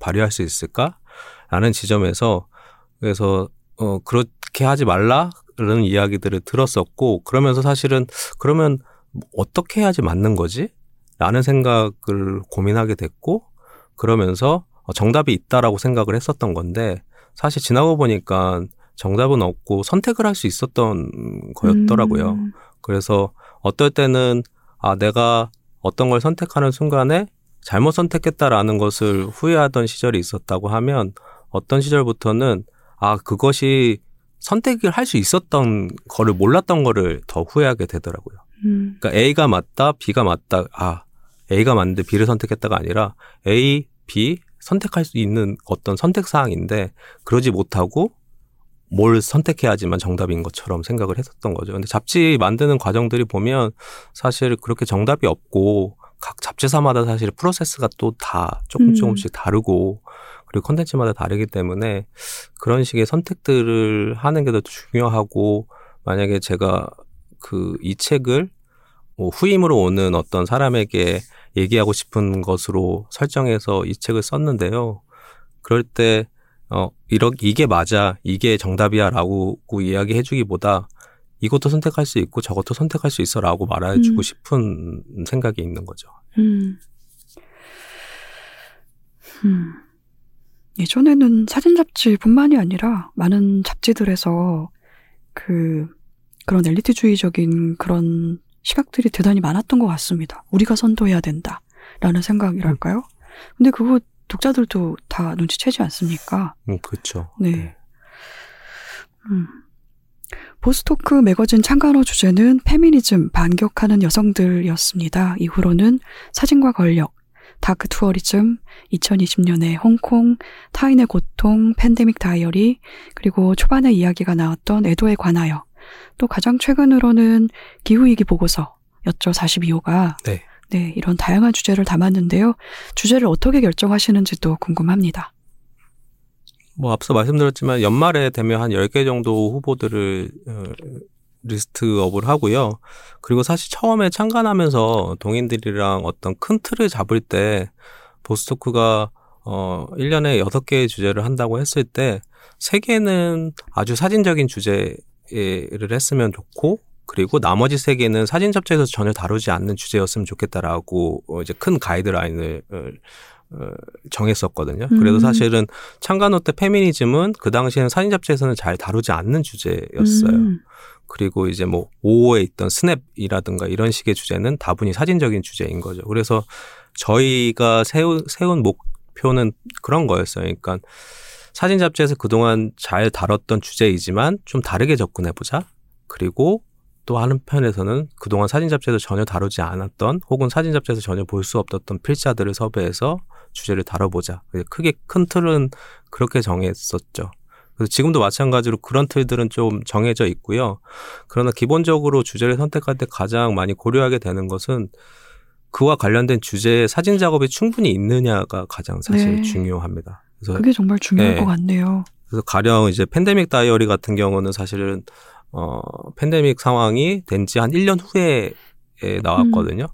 발휘할 수 있을까라는 지점에서 그래서 어 그렇게 하지 말라 라는 이야기들을 들었었고 그러면서 사실은 그러면 어떻게 해야지 맞는 거지? 라는 생각을 고민하게 됐고 그러면서 어, 정답이 있다라고 생각을 했었던 건데 사실 지나고 보니까 정답은 없고 선택을 할 수 있었던 거였더라고요. 음, 그래서 어떨 때는 아 내가 어떤 걸 선택하는 순간에 잘못 선택했다라는 것을 후회하던 시절이 있었다고 하면 어떤 시절부터는 아 그것이 선택을 할 수 있었던 거를 몰랐던 거를 더 후회하게 되더라고요. 음, 그러니까 A가 맞다, B가 맞다. 아 A가 맞는데 B를 선택했다가 아니라 A, B 선택할 수 있는 어떤 선택 사항인데 그러지 못하고 뭘 선택해야지만 정답인 것처럼 생각을 했었던 거죠. 근데 잡지 만드는 과정들이 보면 사실 그렇게 정답이 없고 각 잡지사마다 사실 프로세스가 또 다 조금 음. 조금씩 다르고 그리고 컨텐츠마다 다르기 때문에 그런 식의 선택들을 하는 게 더 중요하고 만약에 제가 그 이 책을 뭐 후임으로 오는 어떤 사람에게 얘기하고 싶은 것으로 설정해서 이 책을 썼는데요. 그럴 때, 어, 이러, 이게 맞아, 이게 정답이야 라고 이야기 해 주기보다 이것도 선택할 수 있고 저것도 선택할 수 있어 라고 말해주고 음. 싶은 생각이 있는 거죠. 음. 음. 예전에는 사진 잡지뿐만이 아니라 많은 잡지들에서 그 그런 엘리트주의적인 그런 시각들이 대단히 많았던 것 같습니다. 우리가 선도해야 된다라는 생각이랄까요? 근데 그거 독자들도 다 눈치채지 않습니까? 음, 그렇죠. 네. 음. 보스토크 매거진 창간호 주제는 페미니즘, 반격하는 여성들이었습니다. 이후로는 사진과 권력, 다크 투어리즘, 2020년에 홍콩, 타인의 고통, 팬데믹 다이어리, 그리고 초반에 이야기가 나왔던 애도에 관하여, 또 가장 최근으로는 기후위기 보고서였죠, 42호가. 네. 네, 이런 다양한 주제를 담았는데요. 주제를 어떻게 결정하시는지도 궁금합니다. 뭐 앞서 말씀드렸지만 연말이 되면 한 10개 정도 후보들을 어, 리스트업을 하고요. 그리고 사실 처음에 창간하면서 동인들이랑 어떤 큰 틀을 잡을 때 보스토크가 어 1년에 6개의 주제를 한다고 했을 때 3개는 아주 사진적인 주제를 했으면 좋고 그리고 나머지 3개는 사진 잡지에서 전혀 다루지 않는 주제였으면 좋겠다라고 어, 이제 큰 가이드라인을 어, 정했었거든요. 그래서 음. 사실은 창간호 때 페미니즘은 그 당시에는 사진 잡지에서는 잘 다루지 않는 주제였어요. 음, 그리고 이제 뭐 5호에 있던 스냅이라든가 이런 식의 주제는 다분히 사진적인 주제인 거죠. 그래서 저희가 세운, 세운 목표는 그런 거였어요. 그러니까 사진 잡지에서 그동안 잘 다뤘던 주제이지만 좀 다르게 접근해 보자. 그리고 또 한편에서는 그동안 사진 잡지에서 전혀 다루지 않았던 혹은 사진 잡지에서 전혀 볼 수 없었던 필자들을 섭외해서 주제를 다뤄보자. 크게 큰 틀은 그렇게 정했었죠. 그래서 지금도 마찬가지로 그런 틀들은 좀 정해져 있고요. 그러나 기본적으로 주제를 선택할 때 가장 많이 고려하게 되는 것은 그와 관련된 주제의 사진 작업이 충분히 있느냐가 가장 사실 네. 중요합니다. 그래서 그게 정말 중요할 네. 것 같네요. 그래서 가령 이제 팬데믹 다이어리 같은 경우는 사실은 어 팬데믹 상황이 된 지 한 1년 후에 에 나왔거든요.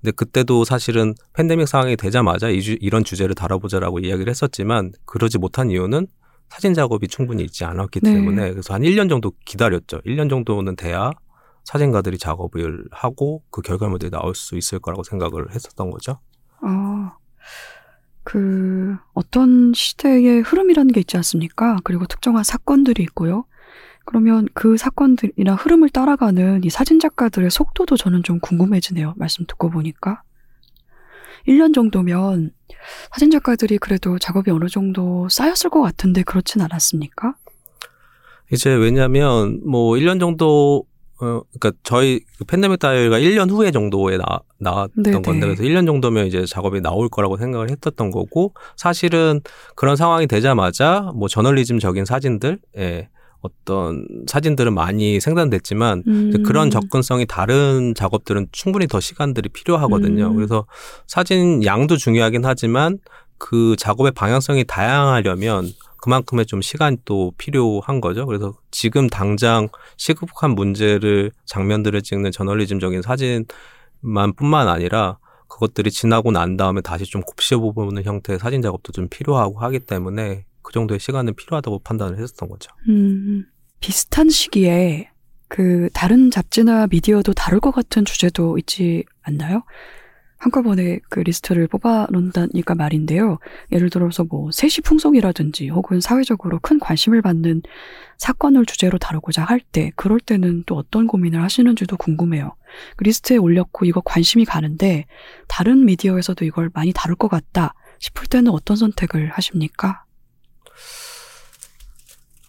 근데 그때도 사실은 팬데믹 상황이 되자마자 이 주, 이런 주제를 다뤄보자라고 이야기를 했었지만 그러지 못한 이유는 사진 작업이 충분히 있지 않았기 네. 때문에 그래서 한 1년 정도 기다렸죠. 1년 정도는 돼야 사진가들이 작업을 하고 그 결과물들이 나올 수 있을 거라고 생각을 했었던 거죠. 아, 그, 어떤 시대의 흐름이라는 게 있지 않습니까? 그리고 특정한 사건들이 있고요. 그러면 그 사건들이나 흐름을 따라가는 이 사진 작가들의 속도도 저는 좀 궁금해지네요. 말씀 듣고 보니까. 1년 정도면 사진 작가들이 그래도 작업이 어느 정도 쌓였을 것 같은데 그렇진 않았습니까? 이제 왜냐면 뭐 1년 정도 어, 그러니까 저희 그 팬데믹 다이어리가 1년 후에 정도에 나, 나왔던 네네. 건데 그래서 1년 정도면 이제 작업이 나올 거라고 생각을 했었던 거고 사실은 그런 상황이 되자마자 뭐 저널리즘적인 사진들, 예, 어떤 사진들은 많이 생산됐지만 음. 그런 접근성이 다른 작업들은 충분히 더 시간들이 필요하거든요. 음. 그래서 사진 양도 중요하긴 하지만 그 작업의 방향성이 다양하려면 그만큼의 좀 시간이 또 필요한 거죠. 그래서 지금 당장 시급한 문제를 장면들을 찍는 저널리즘적인 사진만 뿐만 아니라 그것들이 지나고 난 다음에 다시 좀 곱씹어보는 형태의 사진 작업도 좀 필요하고 하기 때문에 그 정도의 시간은 필요하다고 판단을 했었던 거죠. 음, 비슷한 시기에 그 다른 잡지나 미디어도 다룰 것 같은 주제도 있지 않나요? 한꺼번에 그 리스트를 뽑아 놓는다니까 말인데요. 예를 들어서 뭐 세시 풍속이라든지 혹은 사회적으로 큰 관심을 받는 사건을 주제로 다루고자 할 때 그럴 때는 또 어떤 고민을 하시는지도 궁금해요. 그 리스트에 올렸고 이거 관심이 가는데 다른 미디어에서도 이걸 많이 다룰 것 같다 싶을 때는 어떤 선택을 하십니까?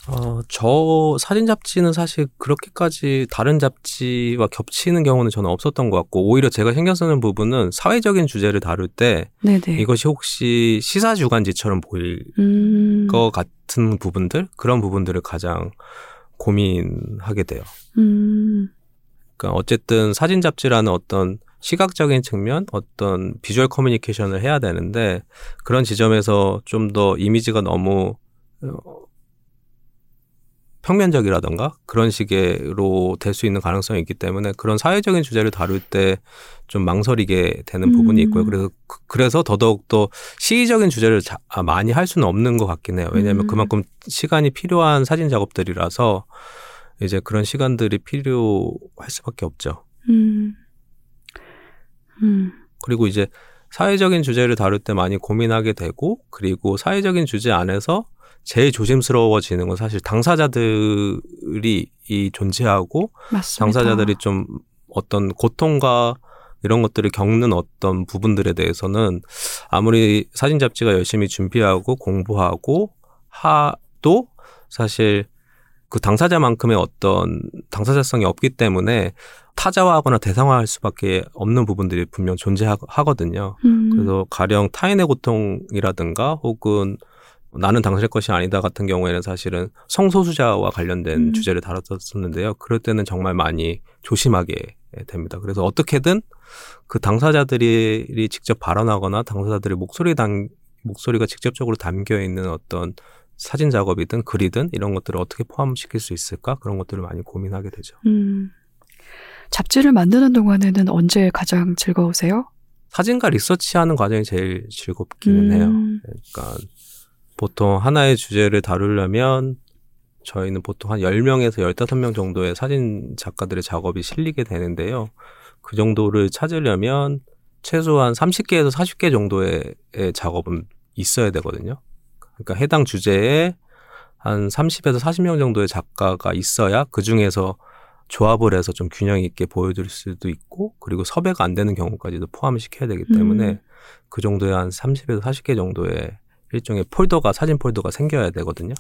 어, 저 사진 잡지는 사실 그렇게까지 다른 잡지와 겹치는 경우는 저는 없었던 것 같고 오히려 제가 신경 쓰는 부분은 사회적인 주제를 다룰 때 네네. 이것이 혹시 시사 주간지처럼 보일 음, 것 같은 부분들 그런 부분들을 가장 고민하게 돼요. 음, 그러니까 어쨌든 사진 잡지라는 어떤 시각적인 측면, 어떤 비주얼 커뮤니케이션을 해야 되는데 그런 지점에서 좀 더 이미지가 너무 어, 평면적이라던가 그런 식으로 될 수 있는 가능성이 있기 때문에 그런 사회적인 주제를 다룰 때 좀 망설이게 되는 부분이 있고요. 음. 그래서 그- 그래서 더더욱 더 시의적인 주제를 자- 아, 많이 할 수는 없는 것 같긴 해요. 왜냐하면 음. 그만큼 시간이 필요한 사진 작업들이라서 이제 그런 시간들이 필요할 수밖에 없죠. 음, 음, 그리고 이제 사회적인 주제를 다룰 때 많이 고민하게 되고 그리고 사회적인 주제 안에서 제일 조심스러워지는 건 사실 당사자들이 이 존재하고 맞습니다. 당사자들이 좀 어떤 고통과 이런 것들을 겪는 어떤 부분들에 대해서는 아무리 사진 잡지가 열심히 준비하고 공부하고 하도 사실 그 당사자만큼의 어떤 당사자성이 없기 때문에 타자화하거나 대상화할 수밖에 없는 부분들이 분명 존재하거든요. 음, 그래서 가령 타인의 고통이라든가 혹은 나는 당신의 것이 아니다 같은 경우에는 사실은 성소수자와 관련된 음. 주제를 다뤘었는데요. 그럴 때는 정말 많이 조심하게 됩니다. 그래서 어떻게든 그 당사자들이 직접 발언하거나 당사자들의 목소리 당 목소리가 직접적으로 담겨 있는 어떤 사진 작업이든 글이든 이런 것들을 어떻게 포함시킬 수 있을까 그런 것들을 많이 고민하게 되죠. 음. 잡지를 만드는 동안에는 언제 가장 즐거우세요? 사진과 리서치하는 과정이 제일 즐겁기는 음, 해요. 그러니까 보통 하나의 주제를 다루려면 저희는 보통 한 10명에서 15명 정도의 사진 작가들의 작업이 실리게 되는데요. 그 정도를 찾으려면 최소한 30개에서 40개 정도의 작업은 있어야 되거든요. 그러니까 해당 주제에 한 30에서 40명 정도의 작가가 있어야 그 중에서 조합을 해서 좀 균형 있게 보여줄 수도 있고 그리고 섭외가 안 되는 경우까지도 포함을 시켜야 되기 때문에 음. 그 정도의 한 30에서 40개 정도의 일종의 폴더가 사진 폴더가 생겨야 되거든요.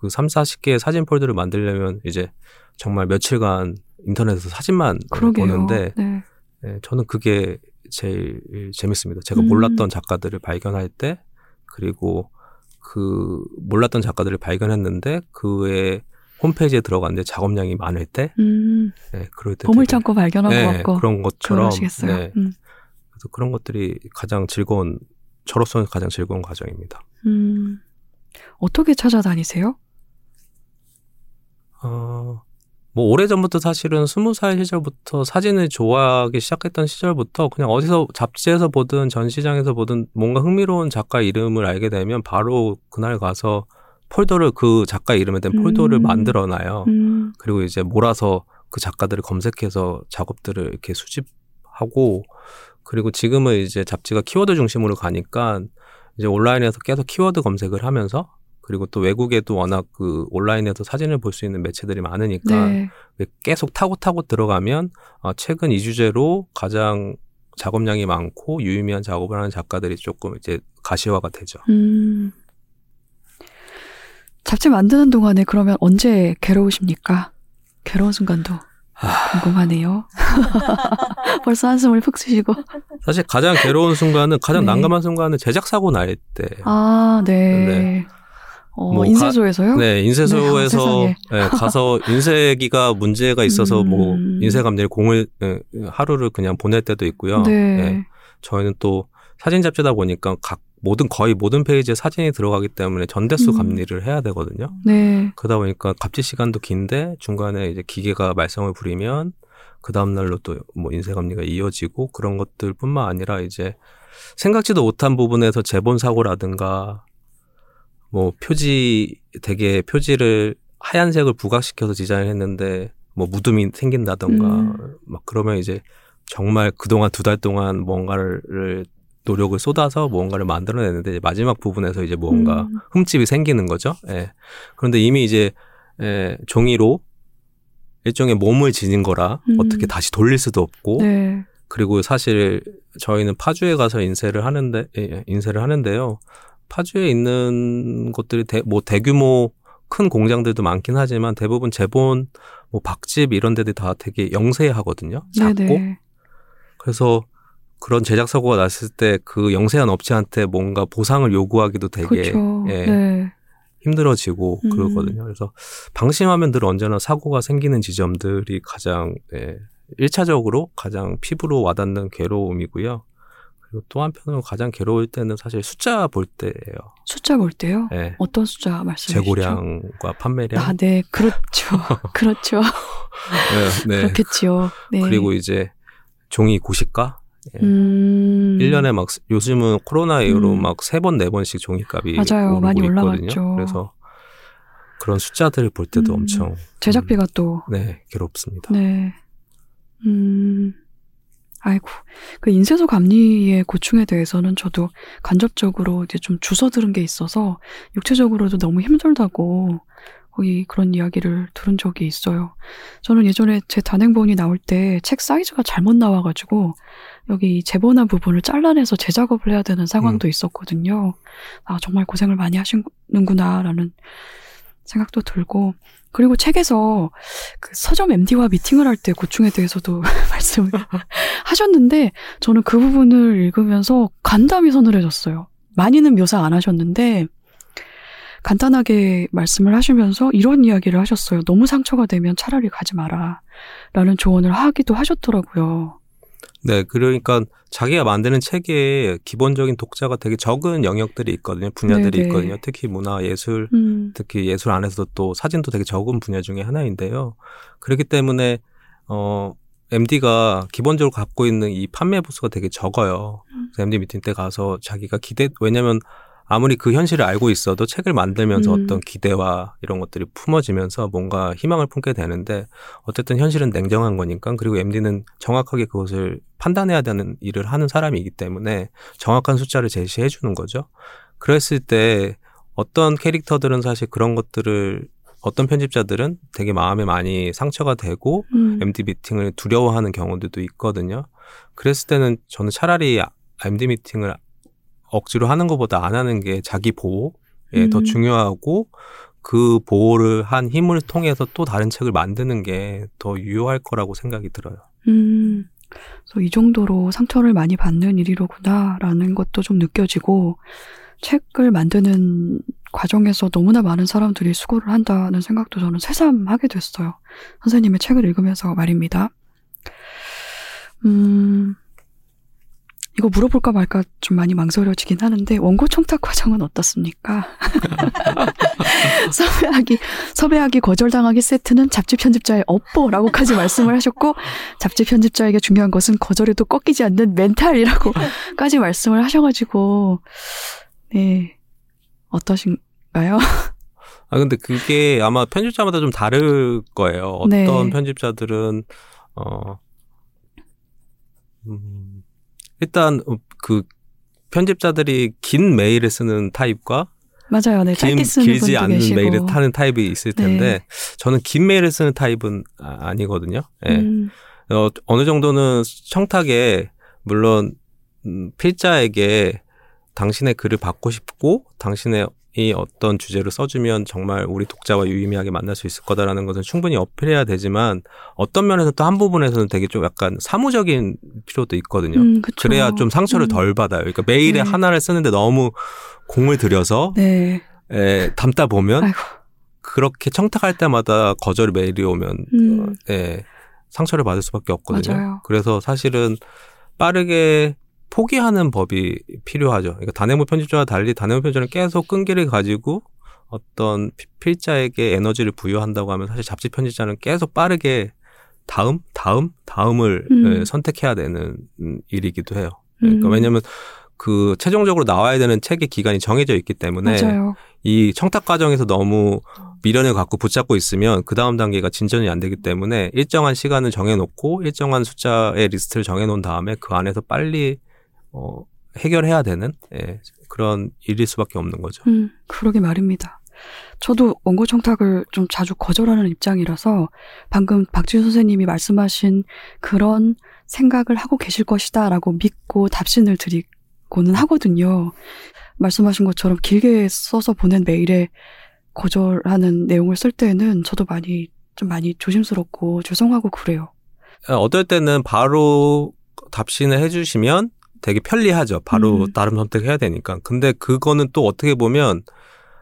그 3, 40개의 사진 폴더를 만들려면 이제 정말 며칠간 인터넷에서 사진만 그러게요. 보는데 네. 예, 저는 그게 제일 재밌습니다. 제가 음. 몰랐던 작가들을 발견할 때 그리고 그 몰랐던 작가들을 발견했는데 그의 홈페이지에 들어갔는데 작업량이 많을 때 음, 예, 그럴 때 보물 되게- 창고 발견한 예, 것 같고 그런 것처럼 그러시겠어요. 네, 음. 그래서 그런 것들이 가장 즐거운 저로서는 가장 즐거운 과정입니다. 음. 어떻게 찾아다니세요? 어, 뭐 오래전부터 사실은 스무 살 시절부터 사진을 좋아하기 시작했던 시절부터 그냥 어디서 잡지에서 보든 전시장에서 보든 뭔가 흥미로운 작가 이름을 알게 되면 바로 그날 가서 폴더를 그 작가 이름에 된 폴더를 음. 만들어 놔요. 음, 그리고 이제 몰아서 그 작가들을 검색해서 작업들을 이렇게 수집하고 그리고 지금은 이제 잡지가 키워드 중심으로 가니까 이제 온라인에서 계속 키워드 검색을 하면서 그리고 또 외국에도 워낙 그 온라인에서 사진을 볼 수 있는 매체들이 많으니까 네. 계속 타고 타고 들어가면 어, 최근 이 주제로 가장 작업량이 많고 유의미한 작업을 하는 작가들이 조금 이제 가시화가 되죠. 음. 잡지 만드는 동안에 그러면 언제 괴로우십니까? 괴로운 순간도. 궁금하네요. [LAUGHS] 벌써 한숨을 푹 쉬시고. 사실 가장 괴로운 순간은 가장 네. 난감한 순간은 제작 사고 날 때. 아, 네. 네. 어, 뭐 인쇄소에서요? 네, 인쇄소에서 네, 네, 가서 인쇄기가 문제가 있어서 뭐 음. 인쇄감들이 공을 예, 하루를 그냥 보낼 때도 있고요. 네. 예, 저희는 또 사진 잡지다 보니까 각 모든 거의 모든 페이지에 사진이 들어가기 때문에 전대수 음. 감리를 해야 되거든요. 네. 그러다 보니까 갑질 시간도 긴데 중간에 이제 기계가 말썽을 부리면 그 다음 날로 또 뭐 인쇄 감리가 이어지고 그런 것들뿐만 아니라 이제 생각지도 못한 부분에서 재본 사고라든가 뭐 표지 되게 표지를 하얀색을 부각시켜서 디자인을 했는데 뭐 무듬이 생긴다던가 음. 막 그러면 이제 정말 그동안 두 달 동안 뭔가를 노력을 쏟아서 무언가를 만들어내는데 마지막 부분에서 이제 무언가 음. 흠집이 생기는 거죠. 예. 그런데 이미 이제 예, 종이로 일종의 몸을 지닌 거라 음. 어떻게 다시 돌릴 수도 없고 네. 그리고 사실 저희는 파주에 가서 인쇄를 하는데 예, 인쇄를 하는데요. 파주에 있는 곳들이 대, 뭐 대규모 큰 공장들도 많긴 하지만 대부분 재본 뭐 박집 이런 데들 다 되게 영세하거든요. 작고 네네. 그래서 그런 제작 사고가 났을 때 그 영세한 업체한테 뭔가 보상을 요구하기도 되게 그렇죠. 예, 네. 힘들어지고 음. 그러거든요. 그래서 방심하면 늘 언제나 사고가 생기는 지점들이 가장 예, 1차적으로 가장 피부로 와닿는 괴로움이고요. 그리고 또 한편으로 가장 괴로울 때는 사실 숫자 볼 때예요. 숫자 볼 때요? 예. 어떤 숫자 말씀이시죠? 재고량과 판매량. 아, 네. 그렇죠. [LAUGHS] 그렇죠. 네, 네. 그렇겠지요. 네. 그리고 이제 종이 고시가 예. 음. 1년에 막 요즘은 코로나 이후로 음. 막세 번 네 번씩 종이값이 맞아요. 오르고 많이 있거든요. 올라갔죠. 그래서 그런 숫자들을 볼 때도 음. 엄청 제작비가 또 네 괴롭습니다. 네. 음. 아이고. 그 인쇄소 감리의 고충에 대해서는 저도 간접적으로 이제 좀 주워 들은 게 있어서 육체적으로도 너무 힘들다고 거의 그런 이야기를 들은 적이 있어요. 저는 예전에 제 단행본이 나올 때 책 사이즈가 잘못 나와가지고 여기 재본한 부분을 잘라내서 재작업을 해야 되는 상황도 있었거든요. 아, 정말 고생을 많이 하시는구나라는 생각도 들고 그리고 책에서 그 서점 MD와 미팅을 할 때 고충에 대해서도 [LAUGHS] 말씀을 [LAUGHS] 하셨는데 저는 그 부분을 읽으면서 간담이 서늘해졌어요. 많이는 묘사 안 하셨는데 간단하게 말씀을 하시면서 이런 이야기를 하셨어요. 너무 상처가 되면 차라리 가지 마라. 라는 조언을 하기도 하셨더라고요. 네, 그러니까 자기가 만드는 책에 기본적인 독자가 되게 적은 영역들이 있거든요. 분야들이 네네. 있거든요. 특히 문화, 예술, 음, 특히 예술 안에서도 또 사진도 되게 적은 분야 중에 하나인데요. 그렇기 때문에 어 MD가 기본적으로 갖고 있는 이 판매 부수가 되게 적어요. 그래서 MD 미팅 때 가서 자기가 기대 왜냐면 아무리 그 현실을 알고 있어도 책을 만들면서 음. 어떤 기대와 이런 것들이 품어지면서 뭔가 희망을 품게 되는데 어쨌든 현실은 냉정한 거니까 그리고 MD는 정확하게 그것을 판단해야 되는 일을 하는 사람이기 때문에 정확한 숫자를 제시해 주는 거죠. 그랬을 때 어떤 캐릭터들은 사실 그런 것들을 어떤 편집자들은 되게 마음에 많이 상처가 되고 음, MD 미팅을 두려워하는 경우들도 있거든요. 그랬을 때는 저는 차라리 MD 미팅을 억지로 하는 것보다 안 하는 게 자기 보호에 더 음. 중요하고 그 보호를 한 힘을 통해서 또 다른 책을 만드는 게 더 유효할 거라고 생각이 들어요. 음. 그래서 이 정도로 상처를 많이 받는 일이로구나라는 것도 좀 느껴지고 책을 만드는 과정에서 너무나 많은 사람들이 수고를 한다는 생각도 저는 새삼하게 됐어요. 선생님의 책을 읽으면서 말입니다. 음, 이거 물어볼까 말까 좀 많이 망설여지긴 하는데 원고 청탁 과정은 어떻습니까? [LAUGHS] 섭외하기 섭외하기 거절당하기 세트는 잡지 편집자의 업보라고까지 말씀을 하셨고 잡지 편집자에게 중요한 것은 거절에도 꺾이지 않는 멘탈이라고까지 말씀을 하셔가지고 네 어떠신가요? 아 근데 그게 아마 편집자마다 좀 다를 거예요. 어떤 네. 편집자들은 어 음, 일단 어, 그 편집자들이 긴 메일을 쓰는 타입과 맞아요, 네 긴, 짧게 쓰는 길지 않는 계시고 메일을 타는 타입이 있을 텐데 네. 저는 긴 메일을 쓰는 타입은 아- 아니거든요. 예. 음, 어, 어느 정도는 청탁에 물론 음, 필자에게 당신의 글을 받고 싶고 당신의 이 어떤 주제를 써주면 정말 우리 독자와 유의미하게 만날 수 있을 거다라는 것은 충분히 어필해야 되지만 어떤 면에서 또 한 부분에서는 되게 좀 약간 사무적인 필요도 있거든요. 음. 그래야 좀 상처를 음. 덜 받아요. 그러니까 메일에 네. 하나를 쓰는데 너무 공을 들여서 네. 에, 담다 보면 아이고. 그렇게 청탁할 때마다 거절 메일이 오면 음. 어, 예, 상처를 받을 수밖에 없거든요. 맞아요. 그래서 사실은 빠르게 포기하는 법이 필요하죠. 그러니까 단행본 편집자와 달리 단행본 편집자는 계속 끈기를 가지고 어떤 피- 필자에게 에너지를 부여한다고 하면 사실 잡지 편집자는 계속 빠르게 다음, 다음, 다음을 음. 예, 선택해야 되는 음, 일이기도 해요. 그러니까 음. 왜냐하면 그 최종적으로 나와야 되는 책의 기간이 정해져 있기 때문에 맞아요. 이 청탁 과정에서 너무 미련을 갖고 붙잡고 있으면 그 다음 단계가 진전이 안 되기 때문에 일정한 시간을 정해놓고 일정한 숫자의 리스트를 정해놓은 다음에 그 안에서 빨리 어, 해결해야 되는 예, 그런 일일 수밖에 없는 거죠. 음, 그러게 말입니다. 저도 원고 청탁을 좀 자주 거절하는 입장이라서 방금 박지훈 선생님이 말씀하신 그런 생각을 하고 계실 것이다라고 믿고 답신을 드리고는 하거든요. 말씀하신 것처럼 길게 써서 보낸 메일에 거절하는 내용을 쓸 때는 저도 많이 좀 많이 조심스럽고 죄송하고 그래요. 어, 어떨 때는 바로 답신을 해주시면 되게 편리하죠. 바로 음. 다른 선택해야 되니까. 근데 그거는 또 어떻게 보면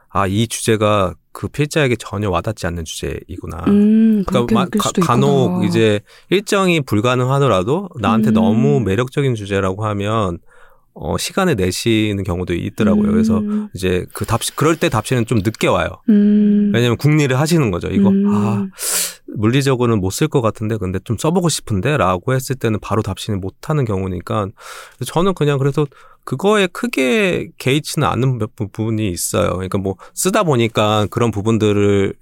아, 이 주제가 그 필자에게 전혀 와닿지 않는 주제이구나. 음, 그러니까 마- 가- 수도 있구나. 간혹 이제 일정이 불가능하더라도 나한테 음. 너무 매력적인 주제라고 하면 어 시간을 내시는 경우도 있더라고요. 그래서 음, 이제 그 답시 그럴 때 답시는 좀 늦게 와요. 음, 왜냐면 국리를 하시는 거죠. 이거 음. 아 물리적으로는 못 쓸 것 같은데 근데 좀 써보고 싶은데라고 했을 때는 바로 답신을 못 하는 경우니까 저는 그냥 그래서 그거에 크게 개의치는 않는 부- 부분이 있어요. 그러니까 뭐 쓰다 보니까 그런 부분들을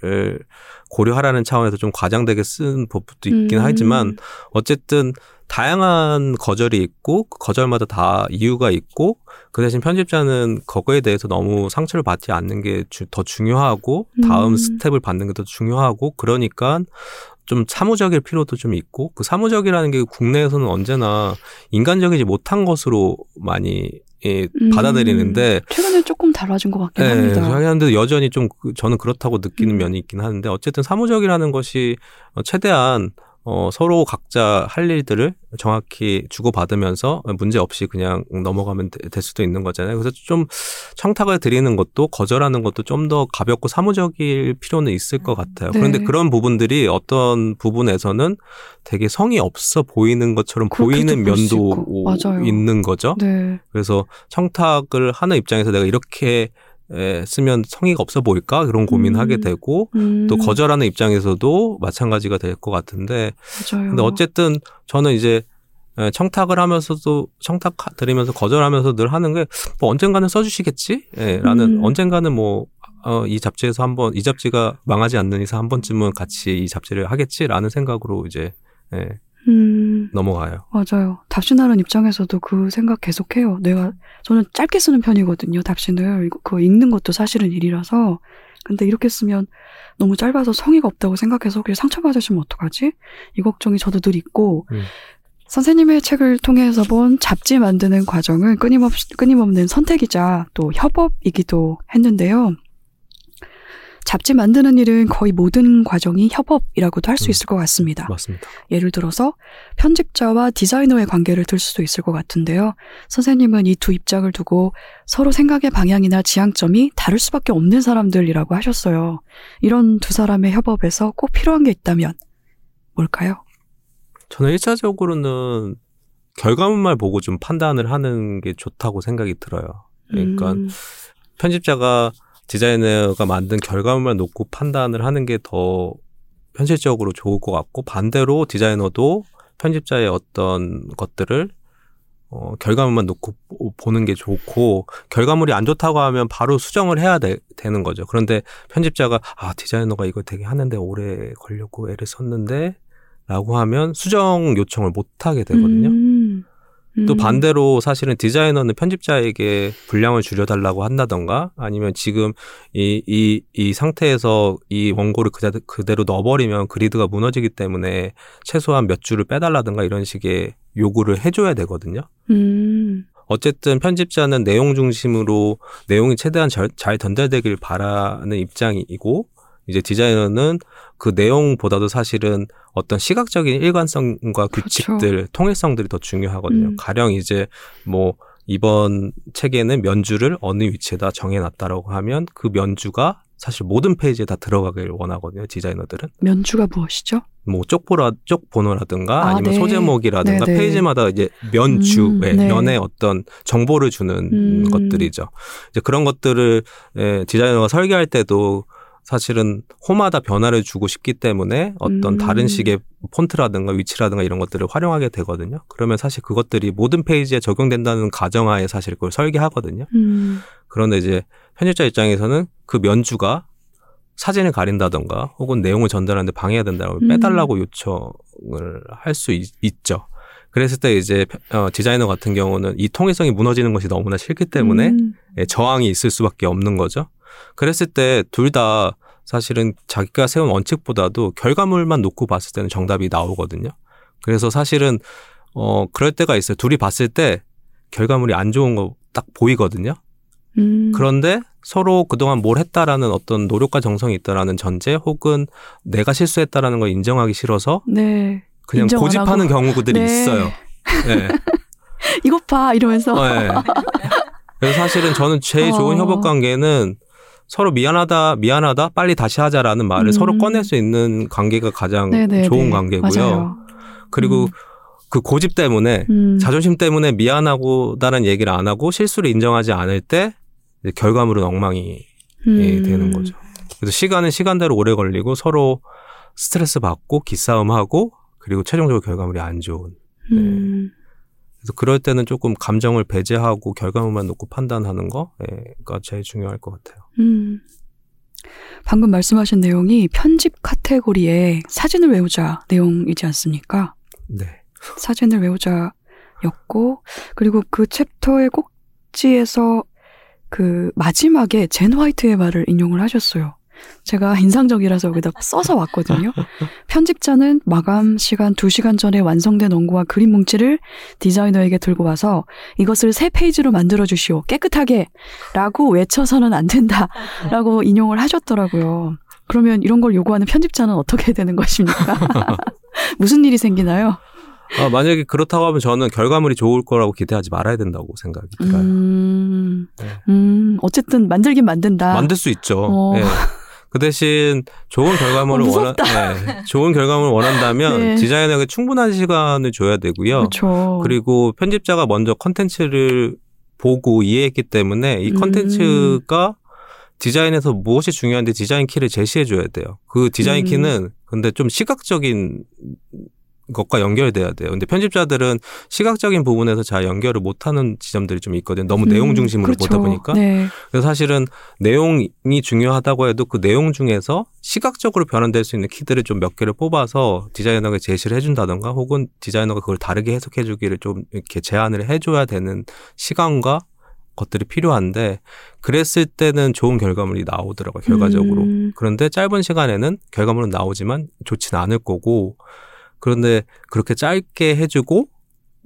고려하라는 차원에서 좀 과장되게 쓴 법도 있긴 음. 하지만 어쨌든 다양한 거절이 있고 그 거절마다 다 이유가 있고 그 대신 편집자는 그거에 대해서 너무 상처를 받지 않는 게 더 중요하고 다음 음. 스텝을 받는 게 더 중요하고 그러니까 좀 사무적일 필요도 좀 있고 그 사무적이라는 게 국내에서는 언제나 인간적이지 못한 것으로 많이 예, 음. 받아들이는데 최근에 조금 달라진 것 같긴 예, 합니다. 저희한테 여전히 좀 그- 저는 그렇다고 느끼는 음. 면이 있긴 하는데 어쨌든 사무적이라는 것이 어, 최대한 어, 서로 각자 할 일들을 정확히 주고받으면서 문제 없이 그냥 넘어가면 되- 될 수도 있는 거잖아요. 그래서 좀 청탁을 드리는 것도 거절하는 것도 좀 더 가볍고 사무적일 필요는 있을 것 같아요. 네. 그런데 그런 부분들이 어떤 부분에서는 되게 성의 없어 보이는 것처럼 보이는 면도. 있는 거죠. 네. 그래서 청탁을 하는 입장에서 내가 이렇게 에, 쓰면 성의가 없어 보일까 그런 고민하게 음. 되고 음, 또 거절하는 입장에서도 마찬가지가 될 것 같은데 맞아요. 근데 어쨌든 저는 이제 에, 청탁을 하면서도 청탁 드리면서 거절하면서 늘 하는 게 뭐 언젠가는 써주시겠지? 예, 라는 음. 언젠가는 뭐 어, 이 잡지에서 한번 이 잡지가 망하지 않는 이상 한 번쯤은 같이 이 잡지를 하겠지라는 생각으로 이제 예, 음, 넘어가요. 맞아요. 답신하는 입장에서도 그 생각 계속해요. 내가 저는 짧게 쓰는 편이거든요. 답신을 이거- 그거 읽는 것도 사실은 일이라서. 근데 이렇게 쓰면 너무 짧아서 성의가 없다고 생각해서 혹시 상처받으시면 어떡하지? 이 걱정이 저도 늘 있고 음. 선생님의 책을 통해서 본 잡지 만드는 과정은 끊임없, 끊임없는 선택이자 또 협업이기도 했는데요. 잡지 만드는 일은 거의 모든 과정이 협업이라고도 할수 음. 있을 것 같습니다. 맞습니다. 예를 들어서 편집자와 디자이너의 관계를 들 수도 있을 것 같은데요. 선생님은 이 두 입장을 두고 서로 생각의 방향이나 지향점이 다를 수밖에 없는 사람들이라고 하셨어요. 이런 두 사람의 협업에서 꼭 필요한 게 있다면 뭘까요? 저는 일차적으로는 결과물만 보고 좀 판단을 하는 게 좋다고 생각이 들어요. 그러니까 음, 편집자가 디자이너가 만든 결과물만 놓고 판단을 하는 게 더 현실적으로 좋을 것 같고 반대로 디자이너도 편집자의 어떤 것들을 어, 결과물만 놓고 보- 보는 게 좋고 결과물이 안 좋다고 하면 바로 수정을 해야 되, 는 거죠. 그런데 편집자가 아 디자이너가 이거 되게 하는데 오래 걸려고 애를 썼는데 라고 하면 수정 요청을 못 하게 되거든요. 음, 또 음, 반대로 사실은 디자이너는 편집자에게 분량을 줄여달라고 한다던가 아니면 지금 이, 이, 이 상태에서 이 원고를 그대로, 그대로 넣어버리면 그리드가 무너지기 때문에 최소한 몇 줄을 빼달라든가 이런 식의 요구를 해줘야 되거든요. 음, 어쨌든 편집자는 내용 중심으로 내용이 최대한 잘, 잘 전달되길 바라는 입장이고 이제 디자이너는 그 내용보다도 사실은 어떤 시각적인 일관성과 그렇죠. 규칙들, 통일성들이 더 중요하거든요. 음. 가령 이제 뭐 이번 책에는 면주를 어느 위치에다 정해놨다라고 하면 그 면주가 사실 모든 페이지에 다 들어가길 원하거든요. 디자이너들은 면주가 무엇이죠? 뭐 쪽보라 쪽 번호라든가 아, 아니면 네. 소제목이라든가 네, 네. 페이지마다 이제 면주, 음, 예, 네. 면의 어떤 정보를 주는 음. 것들이죠. 이제 그런 것들을 예, 디자이너가 설계할 때도 사실은 홈마다 변화를 주고 싶기 때문에 어떤 음. 다른 식의 폰트라든가 위치라든가 이런 것들을 활용하게 되거든요. 그러면 사실 그것들이 모든 페이지에 적용된다는 가정하에 사실 그걸 설계하거든요. 음, 그런데 이제 편집자 입장에서는 그 면주가 사진을 가린다던가 혹은 내용을 전달하는데 방해가 된다고 음. 빼달라고 요청을 할 수 있죠. 그랬을 때 이제 어, 디자이너 같은 경우는 이 통일성이 무너지는 것이 너무나 싫기 때문에 음, 예, 저항이 있을 수밖에 없는 거죠. 그랬을 때 둘 다 사실은 자기가 세운 원칙보다도 결과물만 놓고 봤을 때는 정답이 나오거든요. 그래서 사실은 어 그럴 때가 있어요. 둘이 봤을 때 결과물이 안 좋은 거 딱 보이거든요. 음, 그런데 서로 그동안 뭘 했다라는 어떤 노력과 정성이 있다라는 전제 혹은 내가 실수했다라는 걸 인정하기 싫어서 네. 그냥 고집하는. 경우들이 네. 있어요. [LAUGHS] 네. 이것 봐 이러면서 네. 그래서 사실은 저는 제일 좋은 어. 협업 관계는 서로 미안하다, 미안하다, 빨리 다시 하자라는 말을 음. 서로 꺼낼 수 있는 관계가 가장 네네네. 좋은 관계고요. 맞아요. 그리고 음. 그 고집 때문에 음, 자존심 때문에 미안하고다는 얘기를 안 하고 실수를 인정하지 않을 때 결과물은 엉망이 음, 되는 거죠. 그래서 시간은 시간대로 오래 걸리고 서로 스트레스 받고 기싸움하고 그리고 최종적으로 결과물이 안 좋은. 네. 음, 그래서 그럴 때는 조금 감정을 배제하고 결과물만 놓고 판단하는 거가 제일 중요할 것 같아요. 음. 방금 말씀하신 내용이 편집 카테고리에 사진을 외우자 내용이지 않습니까? 네. 사진을 외우자였고 그리고 그 챕터의 꼭지에서 그 마지막에 젠 화이트의 말을 인용을 하셨어요. 제가 인상적이라서 여기다 써서 왔거든요. 편집자는 마감 시간 2시간 전에 완성된 원고와 그림 뭉치를 디자이너에게 들고 와서 이것을 세 페이지로 만들어 주시오. 깨끗하게. 라고 외쳐서는 안 된다. 라고 인용을 하셨더라고요. 그러면 이런 걸 요구하는 편집자는 어떻게 되는 것입니까? [LAUGHS] 무슨 일이 생기나요? 아, 만약에 그렇다고 하면 저는 결과물이 좋을 거라고 기대하지 말아야 된다고 생각이 들어요. 음, 네. 음, 어쨌든 만들긴 만든다. 만들 수 있죠. 어. 예. 그 대신 좋은 결과물을 어, 원한, 네. 좋은 결과물을 원한다면 [LAUGHS] 네. 디자이너에게 충분한 시간을 줘야 되고요. 그렇죠. 그리고 편집자가 먼저 컨텐츠를 보고 이해했기 때문에 이 음. 컨텐츠가 디자인에서 무엇이 중요한데 디자인 키를 제시해 줘야 돼요. 그 디자인 음. 키는 근데 좀 시각적인 것과 연결돼야 돼요. 근데 편집자들은 시각적인 부분에서 잘 연결을 못하는 지점들이 좀 있거든요. 너무 음, 내용 중심으로 그렇죠. 보다 보니까. 네. 그래서 사실은 내용이 중요하다고 해도 그 내용 중에서 시각적으로 변환될 수 있는 키들을 좀 몇 개를 뽑아서 디자이너가 제시를 해준다던가 혹은 디자이너가 그걸 다르게 해석해 주기를 좀 이렇게 제안을 해줘야 되는 시간과 것들이 필요한데 그랬을 때는 좋은 결과물이 나오더라고요 결과적으로 음. 그런데 짧은 시간에는 결과물은 나오지만 좋지는 않을 거고 그런데 그렇게 짧게 해주고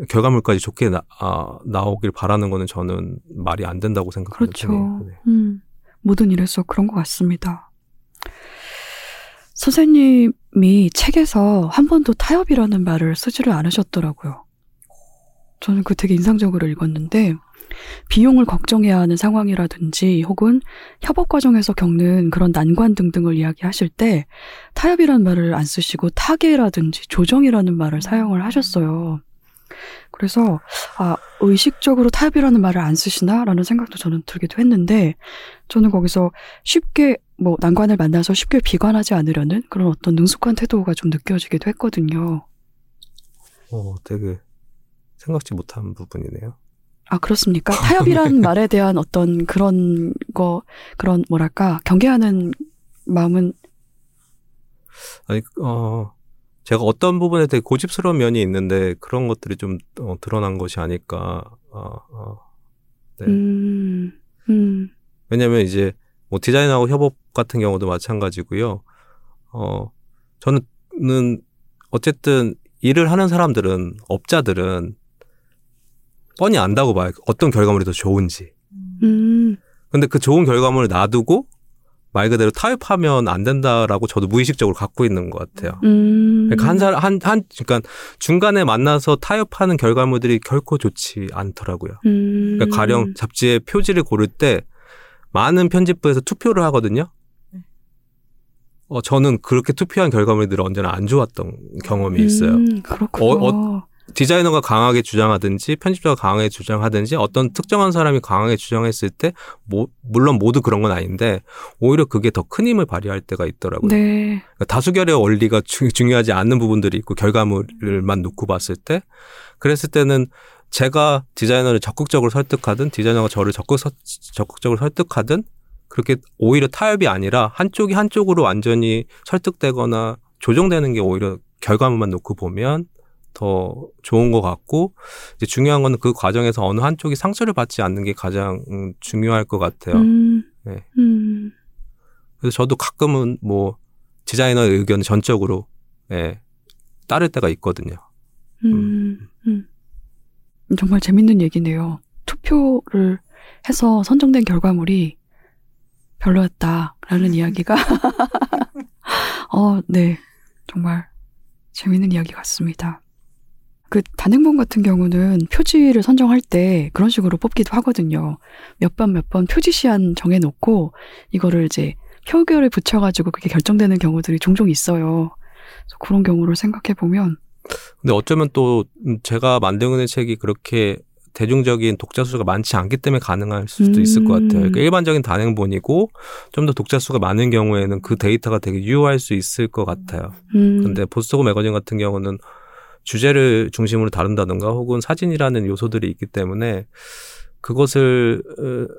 결과물까지 좋게 나, 아, 나오길 바라는 거는 저는 말이 안 된다고 생각하는 그렇죠. 편이에요. 네. 음, 모든 일에서 그런 것 같습니다. 선생님이 책에서 한 번도 타협이라는 말을 쓰지를 않으셨더라고요. 저는 그 되게 인상적으로 읽었는데, 비용을 걱정해야 하는 상황이라든지 혹은 협업 과정에서 겪는 그런 난관 등등을 이야기하실 때 타협이라는 말을 안 쓰시고 타계라든지 조정이라는 말을 사용을 하셨어요. 그래서 아 의식적으로 타협이라는 말을 안 쓰시나라는 생각도 저는 들기도 했는데 저는 거기서 쉽게 뭐 난관을 만나서 쉽게 비관하지 않으려는 그런 어떤 능숙한 태도가 좀 느껴지기도 했거든요. 어, 되게 생각지 못한 부분이네요. 아, 그렇습니까? 타협이란 [LAUGHS] 말에 대한 어떤 그런 거, 그런 뭐랄까, 경계하는 마음은, 아니, 어, 제가 어떤 부분에 되게 고집스러운 면이 있는데 그런 것들이 좀 어, 드러난 것이 아닐까. 어, 어. 네. 음, 음, 왜냐면 이제 뭐 디자인하고 협업 같은 경우도 마찬가지고요. 어, 저는 어쨌든 일을 하는 사람들은 업자들은 뻔히 안다고 봐요. 어떤 결과물이 더 좋은지. 음, 근데 그 좋은 결과물을 놔두고 말 그대로 타협하면 안 된다라고 저도 무의식적으로 갖고 있는 것 같아요. 음. 그러니까 한 사람 한, 한 그러니까 중간에 만나서 타협하는 결과물들이 결코 좋지 않더라고요. 음. 그러니까 가령 잡지의 표지를 고를 때 많은 편집부에서 투표를 하거든요. 어, 저는 그렇게 투표한 결과물들이 언제나 안 좋았던 경험이 있어요. 음, 그렇군요. 어, 디자이너가 강하게 주장하든지 편집자가 강하게 주장하든지 어떤 특정한 사람이 강하게 주장했을 때 뭐, 물론 모두 그런 건 아닌데 오히려 그게 더 큰 힘을 발휘할 때가 있더라고요. 네. 그러니까 다수결의 원리가 주- 중요하지 않는 부분들이 있고 결과물만 놓고 봤을 때 그랬을 때는 제가 디자이너를 적극적으로 설득하든 디자이너가 저를 적극 서- 적극적으로 설득하든 그렇게 오히려 타협이 아니라 한쪽이 한쪽으로 완전히 설득되거나 조정되는 게 오히려 결과물만 놓고 보면 더 좋은 것 같고 이제 중요한 거는 그 과정에서 어느 한쪽이 상처를 받지 않는 게 가장 음, 중요할 것 같아요. 음. 네. 음. 그래서 저도 가끔은 뭐 디자이너의 의견 전적으로 예, 따를 때가 있거든요. 음. 음. 정말 재밌는 얘기네요. 투표를 해서 선정된 결과물이 별로였다라는 이야기가 [LAUGHS] [LAUGHS] 어, 네. 정말 재밌는 이야기 같습니다. 그 단행본 같은 경우는 표지를 선정할 때 그런 식으로 뽑기도 하거든요. 몇 번 몇 번 표지 시한 정해놓고 이거를 이제 표결에 붙여가지고 그게 결정되는 경우들이 종종 있어요. 그런 경우를 생각해 보면 근데 어쩌면 또 음, 제가 있는 책이 그렇게 대중적인 독자 수가 많지 않기 때문에 가능할 수도 있을 것 같아요. 그러니까 일반적인 단행본이고 좀 더 독자 수가 많은 경우에는 그 데이터가 되게 유효할 수 있을 것 같아요. 음, 근데 보스토크 매거진 같은 경우는 주제를 중심으로 다룬다든가 혹은 사진이라는 요소들이 있기 때문에 그것을 어,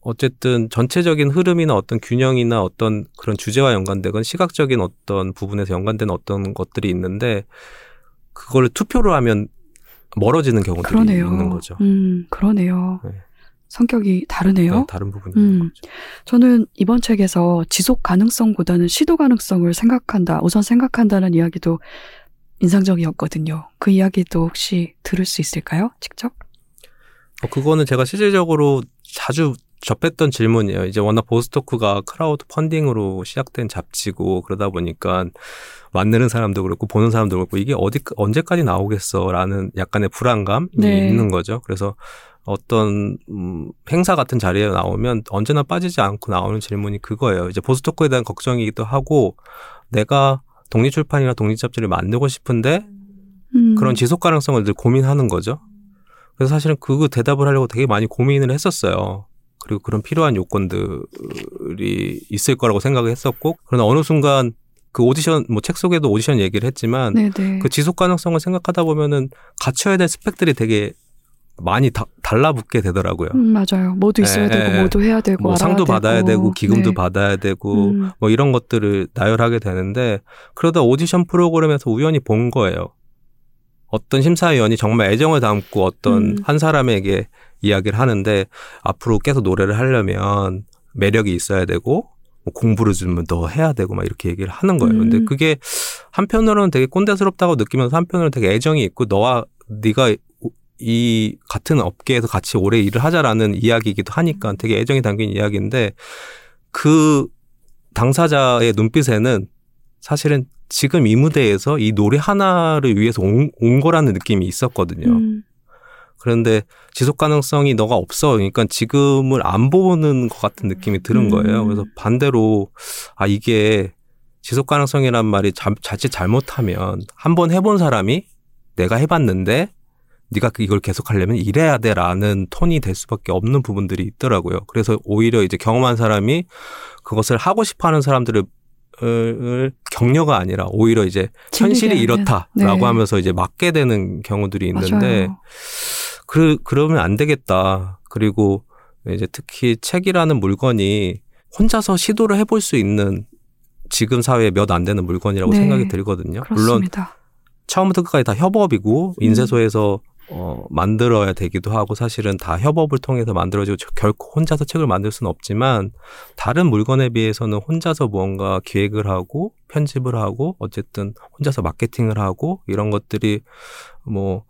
어쨌든 전체적인 흐름이나 어떤 균형이나 어떤 그런 주제와 연관되건 시각적인 어떤 부분에서 연관되는 어떤 것들이 있는데 그거를 투표로 하면 멀어지는 경우들이 그러네요. 있는 거죠. 음, 그러네요. 네. 성격이 다르네요. 네, 다른 부분이 음. 저는 이번 책에서 지속 가능성보다는 시도 가능성을 생각한다, 우선 생각한다는 이야기도 인상적이었거든요. 그 이야기도 혹시 들을 수 있을까요? 직접? 어, 그거는 제가 실질적으로 자주 접했던 질문이에요. 이제 워낙 보스토크가 크라우드 펀딩으로 시작된 잡지고 그러다 보니까 만드는 사람도 그렇고 보는 사람도 그렇고 이게 어디 언제까지 나오겠어라는 약간의 불안감이 네. 있는 거죠. 그래서 어떤 음, 행사 같은 자리에 나오면 언제나 빠지지 않고 나오는 질문이 그거예요. 이제 보스토크에 대한 걱정이기도 하고 내가 독립출판이나 독립잡지를 만들고 싶은데 음, 그런 지속 가능성을 늘 고민하는 거죠. 그래서 사실은 그 대답을 하려고 되게 많이 고민을 했었어요. 그리고 그런 필요한 요건들이 있을 거라고 생각을 했었고, 그러나 어느 순간 그 오디션, 뭐 책 속에도 오디션 얘기를 했지만, 네네. 그 지속 가능성을 생각하다 보면은 갖춰야 될 스펙들이 되게 많이 다, 달라붙게 되더라고요. 음, 맞아요. 모두 있어야 예, 되고, 예. 모두 해야 되고, 뭐 상도 받아야 되고, 기금도 네. 받아야 되고, 음, 뭐 이런 것들을 나열하게 되는데 그러다 오디션 프로그램에서 우연히 본 거예요. 어떤 심사위원이 정말 애정을 담고 어떤 음. 한 사람에게 이야기를 하는데 앞으로 계속 노래를 하려면 매력이 있어야 되고 뭐 공부를 좀더 해야 되고 막 이렇게 얘기를 하는 거예요. 근데 음. 그게 한편으로는 되게 꼰대스럽다고 느끼면서 한편으로는 되게 애정이 있고 너와 네가 이 같은 업계에서 같이 오래 일을 하자라는 이야기이기도 하니까 되게 애정이 담긴 이야기인데 그 당사자의 눈빛에는 사실은 지금 이 무대에서 이 노래 하나를 위해서 온, 온 거라는 느낌이 있었거든요. 음, 그런데 지속 가능성이 너가 없어. 그러니까 지금을 안 보는 것 같은 느낌이 드는 음. 거예요. 그래서 반대로 아 이게 지속 가능성이란 말이 자, 자칫 잘못하면 한 번 해본 사람이 내가 해봤는데 네가 그 이걸 계속 하려면 이래야 돼라는 톤이 될 수밖에 없는 부분들이 있더라고요. 그래서 오히려 이제 경험한 사람이 그것을 하고 싶어 하는 사람들을 을 격려가 아니라 오히려 이제 현실이 하는. 이렇다라고 네. 하면서 이제 맞게 되는 경우들이 있는데 맞아요. 그 그러면 안 되겠다. 그리고 이제 특히 책이라는 물건이 혼자서 시도를 해볼 수 있는 지금 사회에 몇 안 되는 물건이라고 네. 생각이 들거든요. 물론 그렇습니다. 처음부터 끝까지 다 협업이고 음. 인쇄소에서 어, 만들어야 되기도 하고 사실은 다 협업을 통해서 만들어지고 저- 결코 혼자서 책을 만들 수는 없지만 다른 물건에 비해서는 혼자서 무언가 기획을 하고 편집을 하고 어쨌든 혼자서 마케팅을 하고 이런 것들이 뭐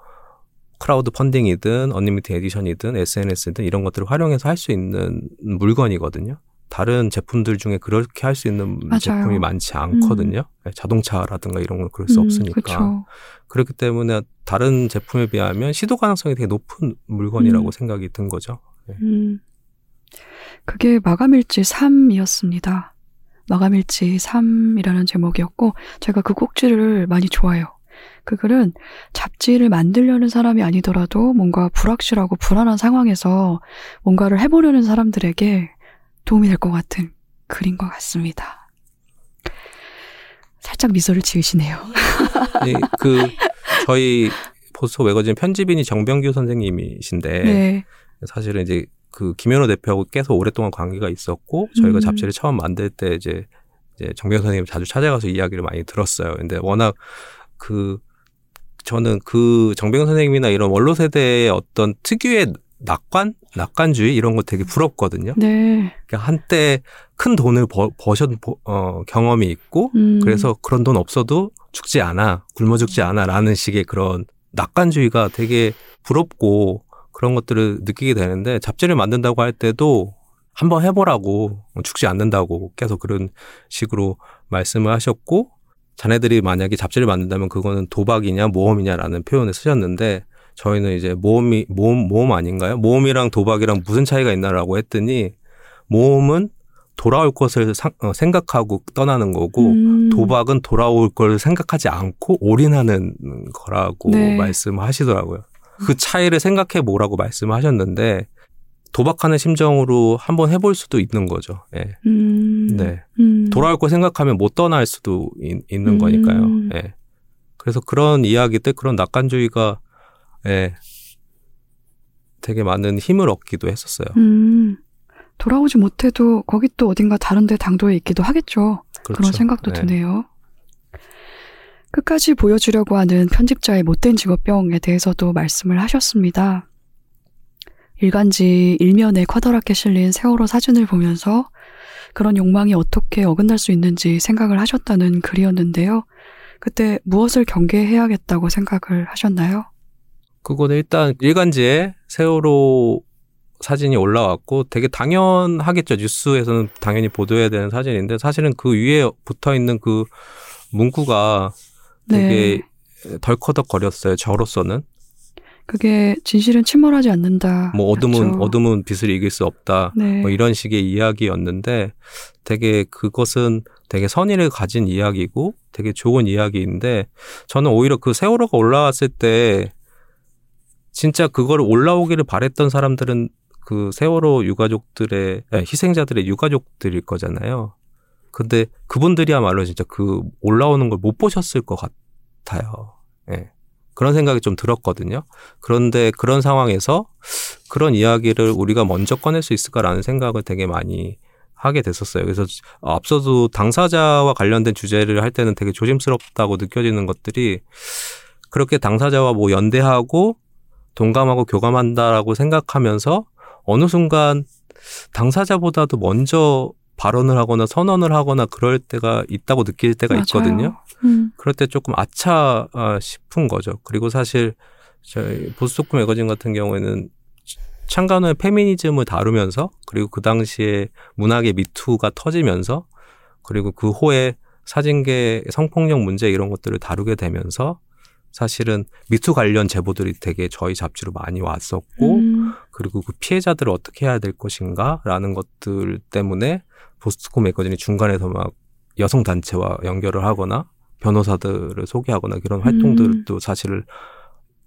크라우드 펀딩이든 언리미티드 에디션이든 SNS든 이런 것들을 활용해서 할 수 있는 물건이거든요. 다른 제품들 중에 그렇게 할 수 있는 맞아요. 제품이 많지 않거든요. 네, 자동차라든가 이런 건 그럴 수 음, 없으니까. 그쵸. 그렇기 때문에 다른 제품에 비하면 시도 가능성이 되게 높은 물건이라고 음. 생각이 든 거죠. 음. 그게 마감일지 3이었습니다. 마감일지 3이라는 제목이었고, 제가 그 꼭지를 많이 좋아해요. 그 글은 잡지를 만들려는 사람이 아니더라도 뭔가 불확실하고 불안한 상황에서 뭔가를 해보려는 사람들에게 도움이 될 것 같은 글인 것 같습니다. 살짝 미소를 지으시네요. 이, 그 저희 보스 매거진 편집인이 정병규 선생님이신데 네. 사실은 이제 그 김현우 대표하고 계속 오랫동안 관계가 있었고 저희가 음. 잡지를 처음 만들 때 이제 이제 정병규 선생님 자주 찾아가서 이야기를 많이 들었어요. 근데 워낙 그 저는 그 정병규 선생님이나 이런 원로 세대의 어떤 특유의 낙관, 낙관주의 이런 거 되게 부럽거든요. 네. 그러니까 한때 큰 돈을 버, 버셨 어, 경험이 있고 음. 그래서 그런 돈 없어도 죽지 않아, 굶어 죽지 않아라는 식의 그런 낙관주의가 되게 부럽고 그런 것들을 느끼게 되는데 잡지를 만든다고 할 때도 한번 해보라고 죽지 않는다고 계속 그런 식으로 말씀을 하셨고 자네들이 만약에 잡지를 만든다면 그거는 도박이냐 모험이냐라는 표현을 쓰셨는데 저희는 이제 모험이 모험 모험 아닌가요? 모험이랑 도박이랑 무슨 차이가 있나라고 했더니 모험은 돌아올 것을 상- 어, 생각하고 떠나는 거고 음. 도박은 돌아올 걸 생각하지 않고 올인하는 거라고 네. 말씀하시더라고요. 그 차이를 생각해 보라고 말씀하셨는데 도박하는 심정으로 한번 해볼 수도 있는 거죠. 예. 음. 네. 음. 돌아올 걸 생각하면 못 떠날 수도 있, 는 음. 거니까요. 예. 그래서 그런 이야기 때 그런 낙관주의가 예. 되게 많은 힘을 얻기도 했었어요. 음. 돌아오지 못해도 거기 또 어딘가 다른 데 당도에 있기도 하겠죠. 그런 생각도 네. 드네요. 끝까지 보여주려고 하는 편집자의 못된 직업병에 대해서도 말씀을 하셨습니다. 일간지 일면에 커다랗게 실린 세월호 사진을 보면서 그런 욕망이 어떻게 어긋날 수 있는지 생각을 하셨다는 글이었는데요. 그때 무엇을 경계해야겠다고 생각을 하셨나요? 그거는 일단 일간지에 세월호 사진이 올라왔고 되게 당연하겠죠. 뉴스에서는 당연히 보도해야 되는 사진인데 사실은 그 위에 붙어 있는 그 문구가 되게 덜커덕 거렸어요. 저로서는 그게 진실은 침몰하지 않는다. 뭐 어둠은 였죠. 어둠은 빛을 이길 수 없다. 네. 뭐 이런 식의 이야기였는데 되게 그것은 되게 선의를 가진 이야기고 되게 좋은 이야기인데 저는 오히려 그 세월호가 올라왔을 때 진짜 그걸 올라오기를 바랬던 사람들은 그 세월호 유가족들의 아니, 희생자들의 유가족들일 거잖아요. 근데 그분들이야말로 진짜 그 올라오는 걸 못 보셨을 것 같아요. 예. 그런 생각이 좀 들었거든요. 그런데 그런 상황에서 그런 이야기를 우리가 먼저 꺼낼 수 있을까라는 생각을 되게 많이 하게 됐었어요. 그래서 앞서도 당사자와 관련된 주제를 할 때는 되게 조심스럽다고 느껴지는 것들이 그렇게 당사자와 뭐 연대하고 동감하고 교감한다라고 생각하면서 어느 순간 당사자보다도 먼저 발언을 하거나 선언을 하거나 그럴 때가 있다고 느낄 때가 맞아요. 있거든요. 음. 그럴 때 조금 아차 아, 싶은 거죠. 그리고 사실 저희 보스토크 매거진 같은 경우에는 창간 후에 페미니즘을 다루면서 그리고 그 당시에 문학의 미투가 터지면서 그리고 그 후에 사진계 성폭력 문제 이런 것들을 다루게 되면서 사실은 미투 관련 제보들이 되게 저희 잡지로 많이 왔었고 음. 그리고 그 피해자들을 어떻게 해야 될 것인가라는 것들 때문에 보스코 매거진이 중간에서 막 여성 단체와 연결을 하거나 변호사들을 소개하거나 그런 활동들도 사실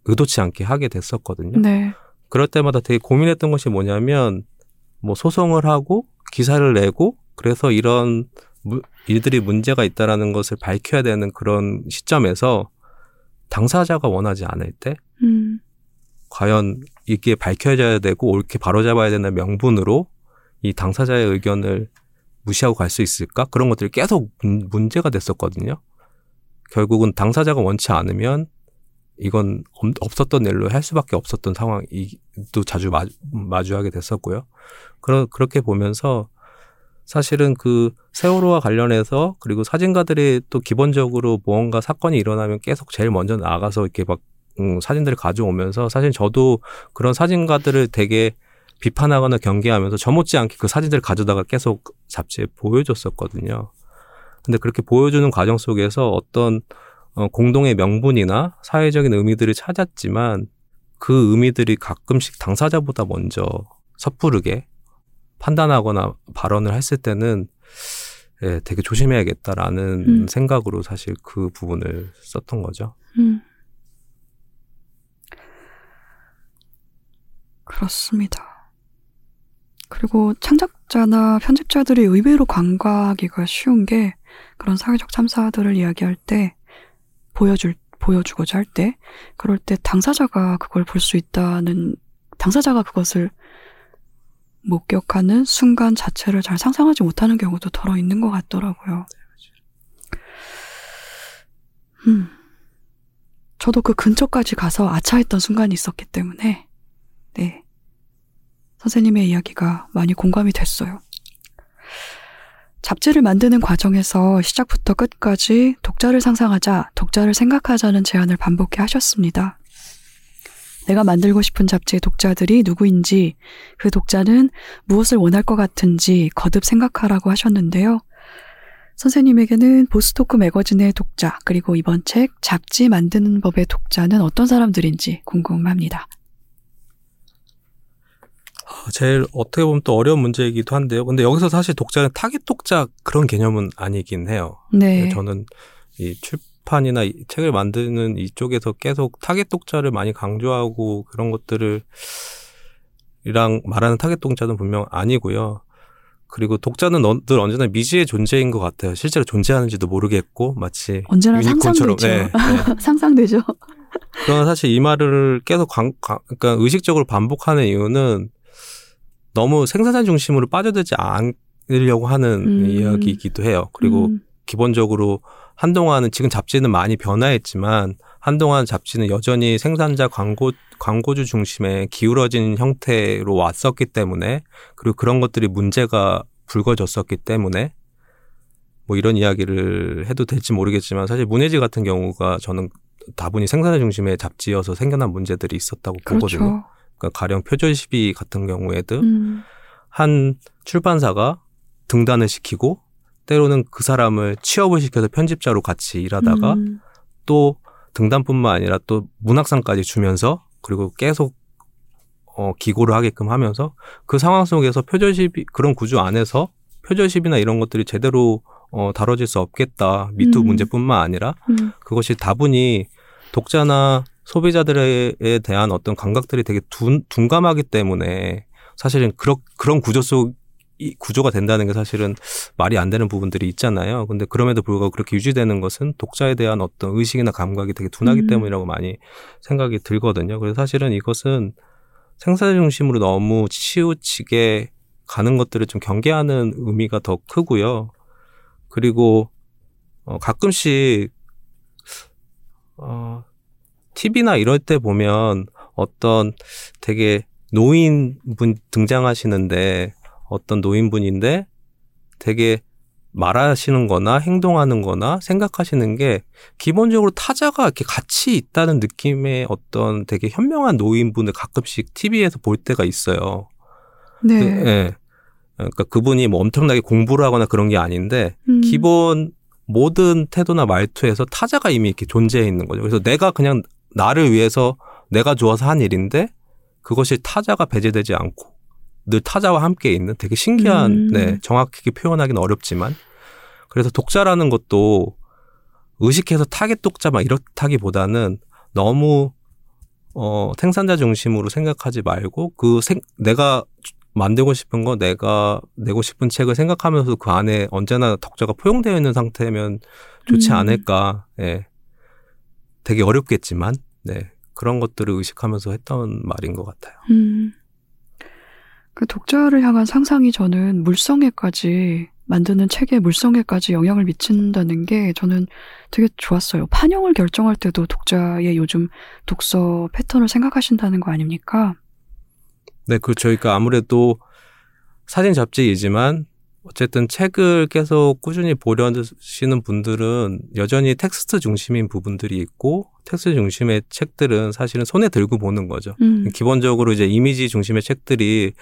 의도치 않게 하게 됐었거든요. 네. 그럴 때마다 되게 고민했던 것이 뭐냐면 뭐 소송을 하고 기사를 내고 그래서 이런 무- 일들이 문제가 있다라는 것을 밝혀야 되는 그런 시점에서 당사자가 원하지 않을 때 음. 과연 이게 밝혀져야 되고 옳게 바로잡아야 되는 명분으로 이 당사자의 의견을 무시하고 갈 수 있을까? 그런 것들이 계속 문- 문제가 됐었거든요. 결국은 당사자가 원치 않으면 이건 없- 없었던 일로 할 수밖에 없었던 상황이도 자주 마, 마주하게 됐었고요. 그러, 그렇게 보면서 사실은 그 세월호와 관련해서 그리고 사진가들이 또 기본적으로 무언가 사건이 일어나면 계속 제일 먼저 나가서 이렇게 막 음, 사진들을 가져오면서 사실 저도 그런 사진가들을 되게 비판하거나 경계하면서 저 못지않게 그 사진들을 가져다가 계속 잡지에 보여줬었거든요. 근데 그렇게 보여주는 과정 속에서 어떤 어, 공동의 명분이나 사회적인 의미들을 찾았지만 그 의미들이 가끔씩 당사자보다 먼저 섣부르게 판단하거나 발언을 했을 때는 예, 되게 조심해야겠다라는 음. 생각으로 사실 그 부분을 썼던 거죠. 음. 그렇습니다. 그리고 창작자나 편집자들이 의외로 간과하기가 쉬운 게 그런 사회적 참사들을 이야기할 때 보여줄 보여주고자 할 때 그럴 때 당사자가 그걸 볼 수 있다는 당사자가 그것을 목격하는 순간 자체를 잘 상상하지 못하는 경우도 더러 있는 것 같더라고요. 음. 저도 그 근처까지 가서 아차했던 순간이 있었기 때문에, 네. 선생님의 이야기가 많이 공감이 됐어요. 잡지를 만드는 과정에서 시작부터 끝까지 독자를 상상하자, 독자를 생각하자는 제안을 반복해 하셨습니다. 내가 만들고 싶은 잡지의 독자들이 누구인지, 그 독자는 무엇을 원할 것 같은지 거듭 생각하라고 하셨는데요. 선생님에게는 보스토크 매거진의 독자, 그리고 이번 책 잡지 만드는 법의 독자는 어떤 사람들인지 궁금합니다. 어, 제일 어떻게 보면 또 어려운 문제이기도 한데요. 근데 여기서 사실 독자는 타겟 독자 그런 개념은 아니긴 해요. 네. 저는 이 출판이나 이 책을 만드는 이쪽에서 계속 타겟 독자를 많이 강조하고 그런 것들을 이랑 말하는 타겟 독자는 분명 아니고요. 그리고 독자는 너- 늘 언제나 미지의 존재인 것 같아요. 실제로 존재하는지도 모르겠고 마치 언제나 유니콘처럼. 상상되죠. 네, 네. [LAUGHS] 상상되죠. 그러나 사실 이 말을 계속 관, 관- 그러니까 의식적으로 반복하는 이유는 너무 생산자 중심으로 빠져들지 않으려고 하는 음. 이야기이기도 해요. 그리고 음, 기본적으로 한동안은 지금 잡지는 많이 변화했지만 한동안 잡지는 여전히 생산자 광고 광고주 중심의 기울어진 형태로 왔었기 때문에 그리고 그런 것들이 문제가 불거졌었기 때문에 뭐 이런 이야기를 해도 될지 모르겠지만 사실 문예지 같은 경우가 저는 다분히 생산자 중심의 잡지여서 생겨난 문제들이 있었다고 보거든요. 그렇죠. 그러니까 가령 표절 시비 같은 경우에도 음, 한 출판사가 등단을 시키고 때로는 그 사람을 취업을 시켜서 편집자로 같이 일하다가 음, 또 등단뿐만 아니라 또 문학상까지 주면서 그리고 계속 어 기고를 하게끔 하면서 그 상황 속에서 표절시비 그런 구조 안에서 표절시비나 이런 것들이 제대로 어 다뤄질 수 없겠다. 미투 음. 문제뿐만 아니라 음, 그것이 다분히 독자나 소비자들에 대한 어떤 감각들이 되게 둔, 둔감하기 때문에 사실은 그런 그런 구조 속 이 구조가 된다는 게 사실은 말이 안 되는 부분들이 있잖아요. 근데 그럼에도 불구하고 그렇게 유지되는 것은 독자에 대한 어떤 의식이나 감각이 되게 둔하기 음. 때문이라고 많이 생각이 들거든요. 그래서 사실은 이것은 생산 중심으로 너무 치우치게 가는 것들을 좀 경계하는 의미가 더 크고요. 그리고 어, 가끔씩 어, TV나 이럴 때 보면 어떤 되게 노인분 등장하시는데 어떤 노인분인데 되게 말하시는 거나 행동하는 거나 생각하시는 게 기본적으로 타자가 이렇게 같이 있다는 느낌의 어떤 되게 현명한 노인분을 가끔씩 TV에서 볼 때가 있어요. 네. 그, 예. 그러니까 그분이 뭐 엄청나게 공부를 하거나 그런 게 아닌데 음, 기본 모든 태도나 말투에서 타자가 이미 이렇게 존재해 있는 거죠. 그래서 내가 그냥 나를 위해서 내가 좋아서 한 일인데 그것이 타자가 배제되지 않고 늘 타자와 함께 있는 되게 신기한 음. 네 정확하게 표현하기는 어렵지만 그래서 독자라는 것도 의식해서 타겟 독자 막 이렇다기보다는 너무 어 생산자 중심으로 생각하지 말고 그 생, 내가 만들고 싶은 거 내가 내고 싶은 책을 생각하면서 그 안에 언제나 독자가 포용되어 있는 상태면 좋지 음. 않을까. 예. 되게 어렵겠지만 네. 그런 것들을 의식하면서 했던 말인 것 같아요. 음. 그 독자를 향한 상상이 저는 물성에까지 만드는 책의 물성에까지 영향을 미친다는 게 저는 되게 좋았어요. 판형을 결정할 때도 독자의 요즘 독서 패턴을 생각하신다는 거 아닙니까? 네, 그렇죠. 그러니까 아무래도 사진 잡지이지만 어쨌든 책을 계속 꾸준히 보려시는 분들은 여전히 텍스트 중심인 부분들이 있고 텍스트 중심의 책들은 사실은 손에 들고 보는 거죠. 음. 기본적으로 이제 이미지 중심의 책들이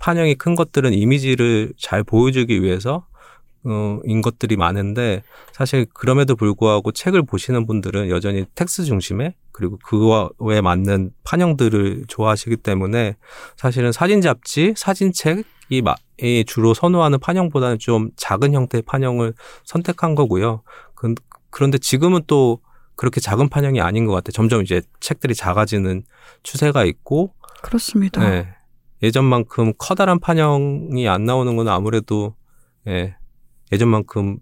판형이 큰 것들은 이미지를 잘 보여주기 위해서 어, 인 것들이 많은데 사실 그럼에도 불구하고 책을 보시는 분들은 여전히 텍스트 중심의 그리고 그와에 맞는 판형들을 좋아하시기 때문에 사실은 사진 잡지, 사진책이 마- 이 주로 선호하는 판형보다는 좀 작은 형태의 판형을 선택한 거고요. 그, 그런데 지금은 또 그렇게 작은 판형이 아닌 것 같아요. 점점 이제 책들이 작아지는 추세가 있고 그렇습니다. 네. 예전만큼 커다란 판형이 안 나오는 건 아무래도 예, 예전만큼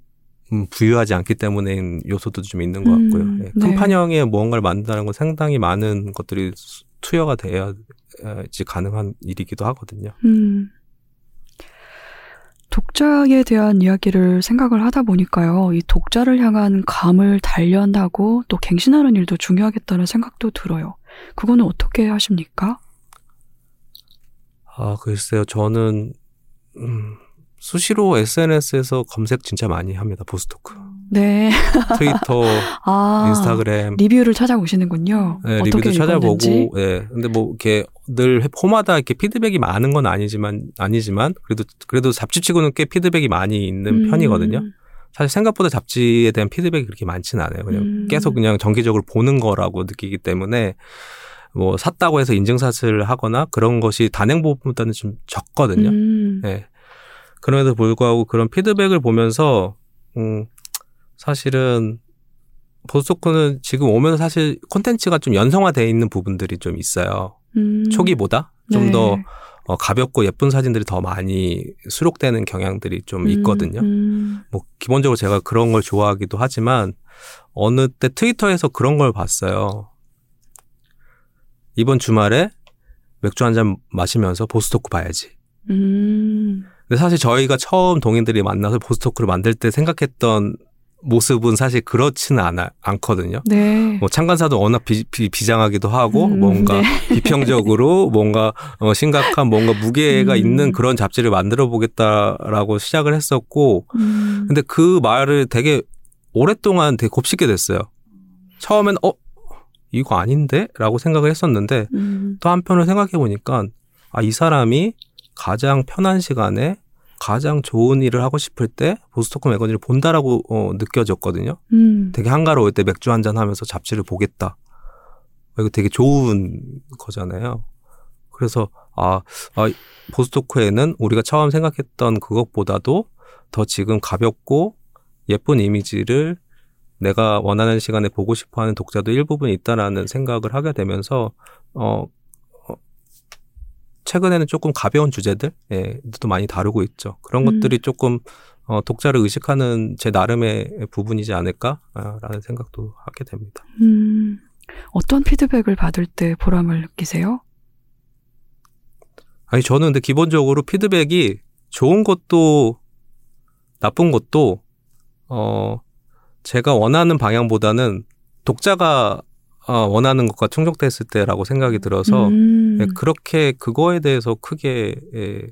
음, 부유하지 않기 때문에 요소도 좀 있는 것 같고요. 음, 예, 큰 네. 판형에 무언가를 만든다는 건 상당히 많은 것들이 수- 투여가 돼야지 가능한 일이기도 하거든요. 음. 독자에 대한 이야기를 생각을 하다 보니까요, 이 독자를 향한 감을 단련하고 또 갱신하는 일도 중요하겠다는 생각도 들어요. 그거는 어떻게 하십니까? 아, 글쎄요. 저는 음, 수시로 SNS에서 검색 진짜 많이 합니다. 보스토크. 네. [LAUGHS] 트위터, 아. 인스타그램, 리뷰를 찾아보시는군요. 네, 어떻게 리뷰도 찾아보고. 예. 근데 뭐, 이렇게 늘 호마다 이렇게 피드백이 많은 건 아니지만, 아니지만, 그래도, 그래도 잡지치고는 꽤 피드백이 많이 있는 음. 편이거든요. 사실 생각보다 잡지에 대한 피드백이 그렇게 많지는 않아요. 그냥 음. 계속 그냥 정기적으로 보는 거라고 느끼기 때문에, 뭐, 샀다고 해서 인증샷을 하거나 그런 것이 단행본보다는 좀 적거든요. 음. 예. 그럼에도 불구하고 그런 피드백을 보면서, 음, 사실은, 보스토크는 지금 오면서 사실 콘텐츠가 좀 연성화되어 있는 부분들이 좀 있어요. 음. 초기보다 좀 네. 더 어, 가볍고 예쁜 사진들이 더 많이 수록되는 경향들이 좀 있거든요. 음. 뭐 기본적으로 제가 그런 걸 좋아하기도 하지만 어느 때 트위터에서 그런 걸 봤어요. 이번 주말에 맥주 한 잔 마시면서 보스토크 봐야지. 음. 근데 사실 저희가 처음 동인들이 만나서 보스토크를 만들 때 생각했던 모습은 사실 그렇지는 않아, 않거든요. 네. 뭐 창간사도 워낙 비, 장하기도 하고 음, 뭔가 네. [LAUGHS] 비평적으로 뭔가 어, 심각한 뭔가 무게가 음. 있는 그런 잡지를 만들어 보겠다라고 시작을 했었고 음. 근데 그 말을 되게 오랫동안 되게 곱씹게 됐어요. 처음엔 어 이거 아닌데라고 생각을 했었는데 음. 또 한편으로 생각해 보니까 아 이 사람이 가장 편한 시간에 가장 좋은 일을 하고 싶을 때 보스토크 매거진을 본다라고 어, 느껴졌거든요. 음. 되게 한가로울 때 맥주 한 잔 하면서 잡지를 보겠다. 이거 되게 좋은 거잖아요. 그래서 아, 아 보스토크에는 우리가 처음 생각했던 그것보다도 더 지금 가볍고 예쁜 이미지를 내가 원하는 시간에 보고 싶어하는 독자도 일부분 있다라는 생각을 하게 되면서 어, 어, 최근에는 조금 가벼운 주제들 예, 도 많이 다루고 있죠. 그런 음. 것들이 조금 어, 독자를 의식하는 제 나름의 부분이지 않을까라는 생각도 하게 됩니다. 음. 어떤 피드백을 받을 때 보람을 느끼세요? 아니 저는 근데 기본적으로 피드백이 좋은 것도 나쁜 것도 어 제가 원하는 방향보다는 독자가 어, 원하는 것과 충족됐을 때라고 생각이 들어서 음. 예, 그렇게 그거에 대해서 크게 예,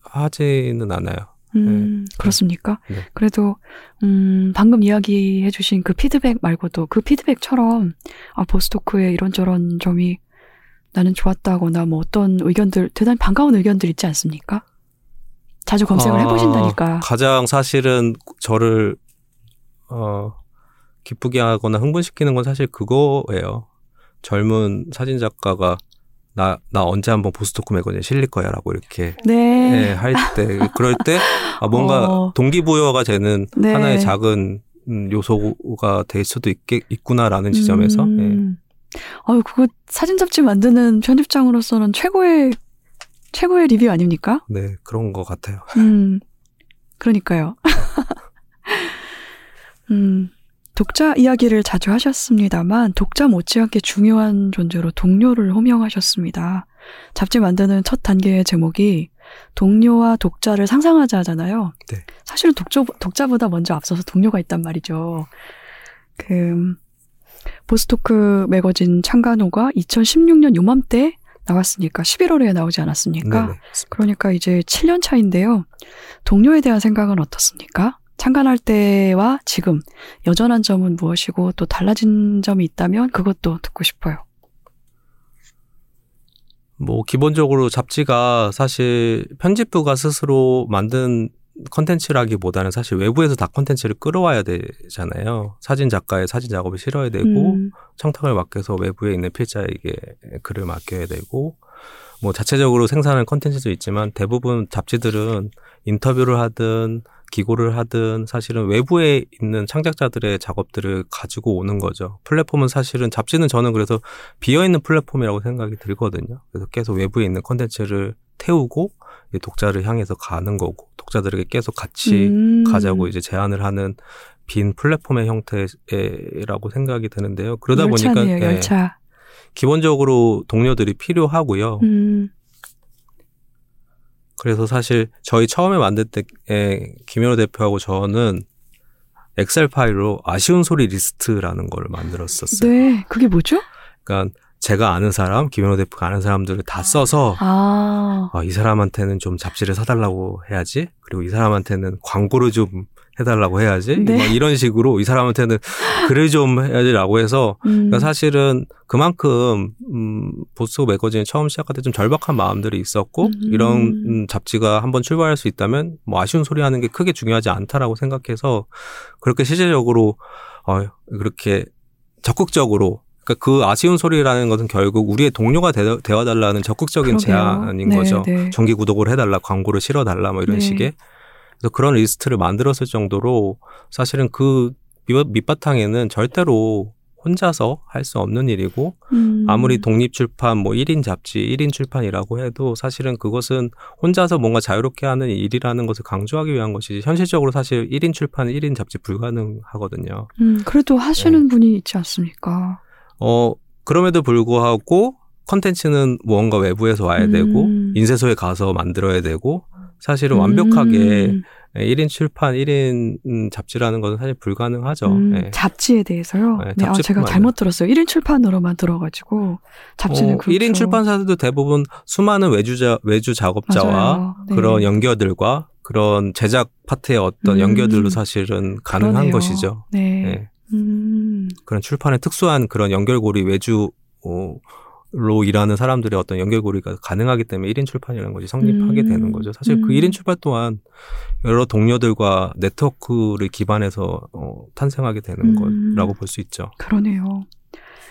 하지는 않아요. 음, 그렇습니까? 네. 그래도 음, 방금 이야기해 주신 그 피드백 말고도 그 피드백처럼 아, 보스토크의 이런저런 점이 나는 좋았다거나 뭐 어떤 의견들 대단히 반가운 의견들 있지 않습니까? 자주 검색을 아, 해보신다니까. 가장 사실은 저를 어 기쁘게 하거나 흥분시키는 건 사실 그거예요. 젊은 사진 작가가 나, 나 언제 한번 보스토크 매거진에 실릴 거야 라고 이렇게 네. 예, 할 때, 그럴 때, 아, 뭔가 어. 동기부여가 되는 네. 하나의 작은 음, 요소가 될 수도 있겠, 있구나라는 지점에서, 예. 음. 아유, 그거 사진 잡지 만드는 편집장으로서는 최고의 최고의 리뷰 아닙니까? 네, 그런 것 같아요. 음, 그러니까요. [LAUGHS] 음, 독자 이야기를 자주 하셨습니다만, 독자 못지않게 중요한 존재로 동료를 호명하셨습니다. 잡지 만드는 첫 단계의 제목이 동료와 독자를 상상하자 하잖아요. 네. 사실은 독자, 독자보다 먼저 앞서서 동료가 있단 말이죠. 그, 보스토크 매거진 창간호가 2016년 요맘때 나왔으니까 11월에 나오지 않았습니까? 네네. 그러니까 이제 7년 차인데요. 동료에 대한 생각은 어떻습니까? 창간할 때와 지금 여전한 점은 무엇이고 또 달라진 점이 있다면 그것도 듣고 싶어요. 뭐 기본적으로 잡지가 사실 편집부가 스스로 만든 컨텐츠라기보다는 사실 외부에서 다 컨텐츠를 끌어와야 되잖아요. 사진 작가의 사진 작업을 실어야 되고 음, 청탁을 맡겨서 외부에 있는 필자에게 글을 맡겨야 되고 뭐 자체적으로 생산하는 컨텐츠도 있지만 대부분 잡지들은 인터뷰를 하든 기고를 하든 사실은 외부에 있는 창작자들의 작업들을 가지고 오는 거죠. 플랫폼은 사실은 잡지는 저는 그래서 비어 있는 플랫폼이라고 생각이 들거든요. 그래서 계속 외부에 있는 컨텐츠를 태우고 이 독자를 향해서 가는 거고 독자들에게 계속 같이 음. 가자고 이제 제안을 하는 빈 플랫폼의 형태라고 생각이 드는데요. 그러다 보니까 열차네요, 예, 열차. 기본적으로 동료들이 필요하고요. 음, 그래서 사실 저희 처음에 만들 때 김현우 대표하고 저는 엑셀 파일로 아쉬운 소리 리스트라는 걸 만들었었어요. 네, 그게 뭐죠? 그러니까 제가 아는 사람, 김현우 대표가 아는 사람들을 다 써서 아, 아, 이 사람한테는 좀 잡지를 사달라고 해야지. 그리고 이 사람한테는 광고를 좀 해달라고 해야지. 네. 막 이런 식으로 이 사람한테는 글을 좀 해야지라고 해서 음, 그러니까 사실은 그만큼 음, 보스 매거진이 처음 시작할 때 좀 절박한 마음들이 있었고 음. 이런 음, 잡지가 한번 출발할 수 있다면 뭐 아쉬운 소리 하는 게 크게 중요하지 않다라고 생각해서 그렇게 실질적으로 어, 그렇게 적극적으로 그러니까 그 아쉬운 소리라는 것은 결국 우리의 동료가 되, 되어달라는 적극적인 그러게요. 제안인 네, 거죠. 네. 정기 구독을 해달라, 광고를 실어달라, 뭐 이런 네. 식의. 그래서 그런 리스트를 만들었을 정도로 사실은 그 밑- 밑바탕에는 절대로 혼자서 할 수 없는 일이고 음, 아무리 독립 출판 뭐 1인 잡지, 1인 출판이라고 해도 사실은 그것은 혼자서 뭔가 자유롭게 하는 일이라는 것을 강조하기 위한 것이지 현실적으로 사실 1인 출판은 1인 잡지 불가능하거든요. 음, 그래도 하시는 네. 분이 있지 않습니까? 어, 그럼에도 불구하고 컨텐츠는 무언가 외부에서 와야 음. 되고 인쇄소에 가서 만들어야 되고 사실은 완벽하게 음, 1인 출판, 1인 음, 잡지라는 것은 사실 불가능하죠. 음, 예. 잡지에 대해서요. 네, 네, 아, 제가 잘못 들었어요. 1인 출판으로만 들어가지고 잡지는 어, 그렇죠. 1인 출판사들도 대부분 수많은 외주자, 외주 작업자와. 네. 그런 연결들과 그런 제작 파트의 어떤 음. 연결들도 사실은 가능한 그러네요. 것이죠. 네. 예. 음, 그런 출판의 특수한 그런 연결고리 외주 어, 로 일하는 사람들의 어떤 연결고리가 가능하기 때문에 1인 출판이라는 것이 성립하게 음. 되는 거죠. 사실 그 음. 1인 출판 또한 여러 동료들과 네트워크를 기반해서 어, 탄생하게 되는 음. 거라고 볼 수 있죠. 그러네요.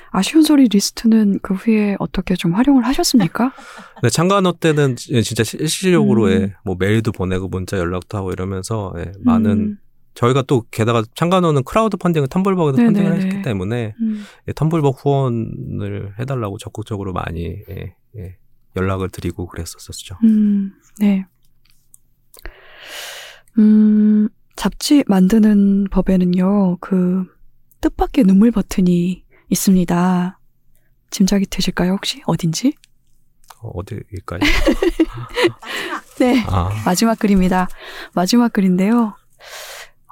아쉬운 소리 리스트는 그 후에 어떻게 좀 활용을 하셨습니까? 근데 창간호 때는 지- 진짜 실질적으로 음. 예, 뭐 메일도 보내고 문자 연락도 하고 이러면서 예, 많은 음, 저희가 또 게다가 창간호는 크라우드 펀딩을 텀블벅에서 네네네. 펀딩을 했기 때문에 음, 예, 텀블벅 후원을 해달라고 적극적으로 많이 예, 예, 연락을 드리고 그랬었었죠. 음, 네. 음, 잡지 만드는 법에는요, 그, 뜻밖의 눈물 버튼이 있습니다. 짐작이 되실까요, 혹시? 어딘지? 어, 어디일까요? [LAUGHS] 네. 아, 마지막 글입니다. 마지막 글인데요.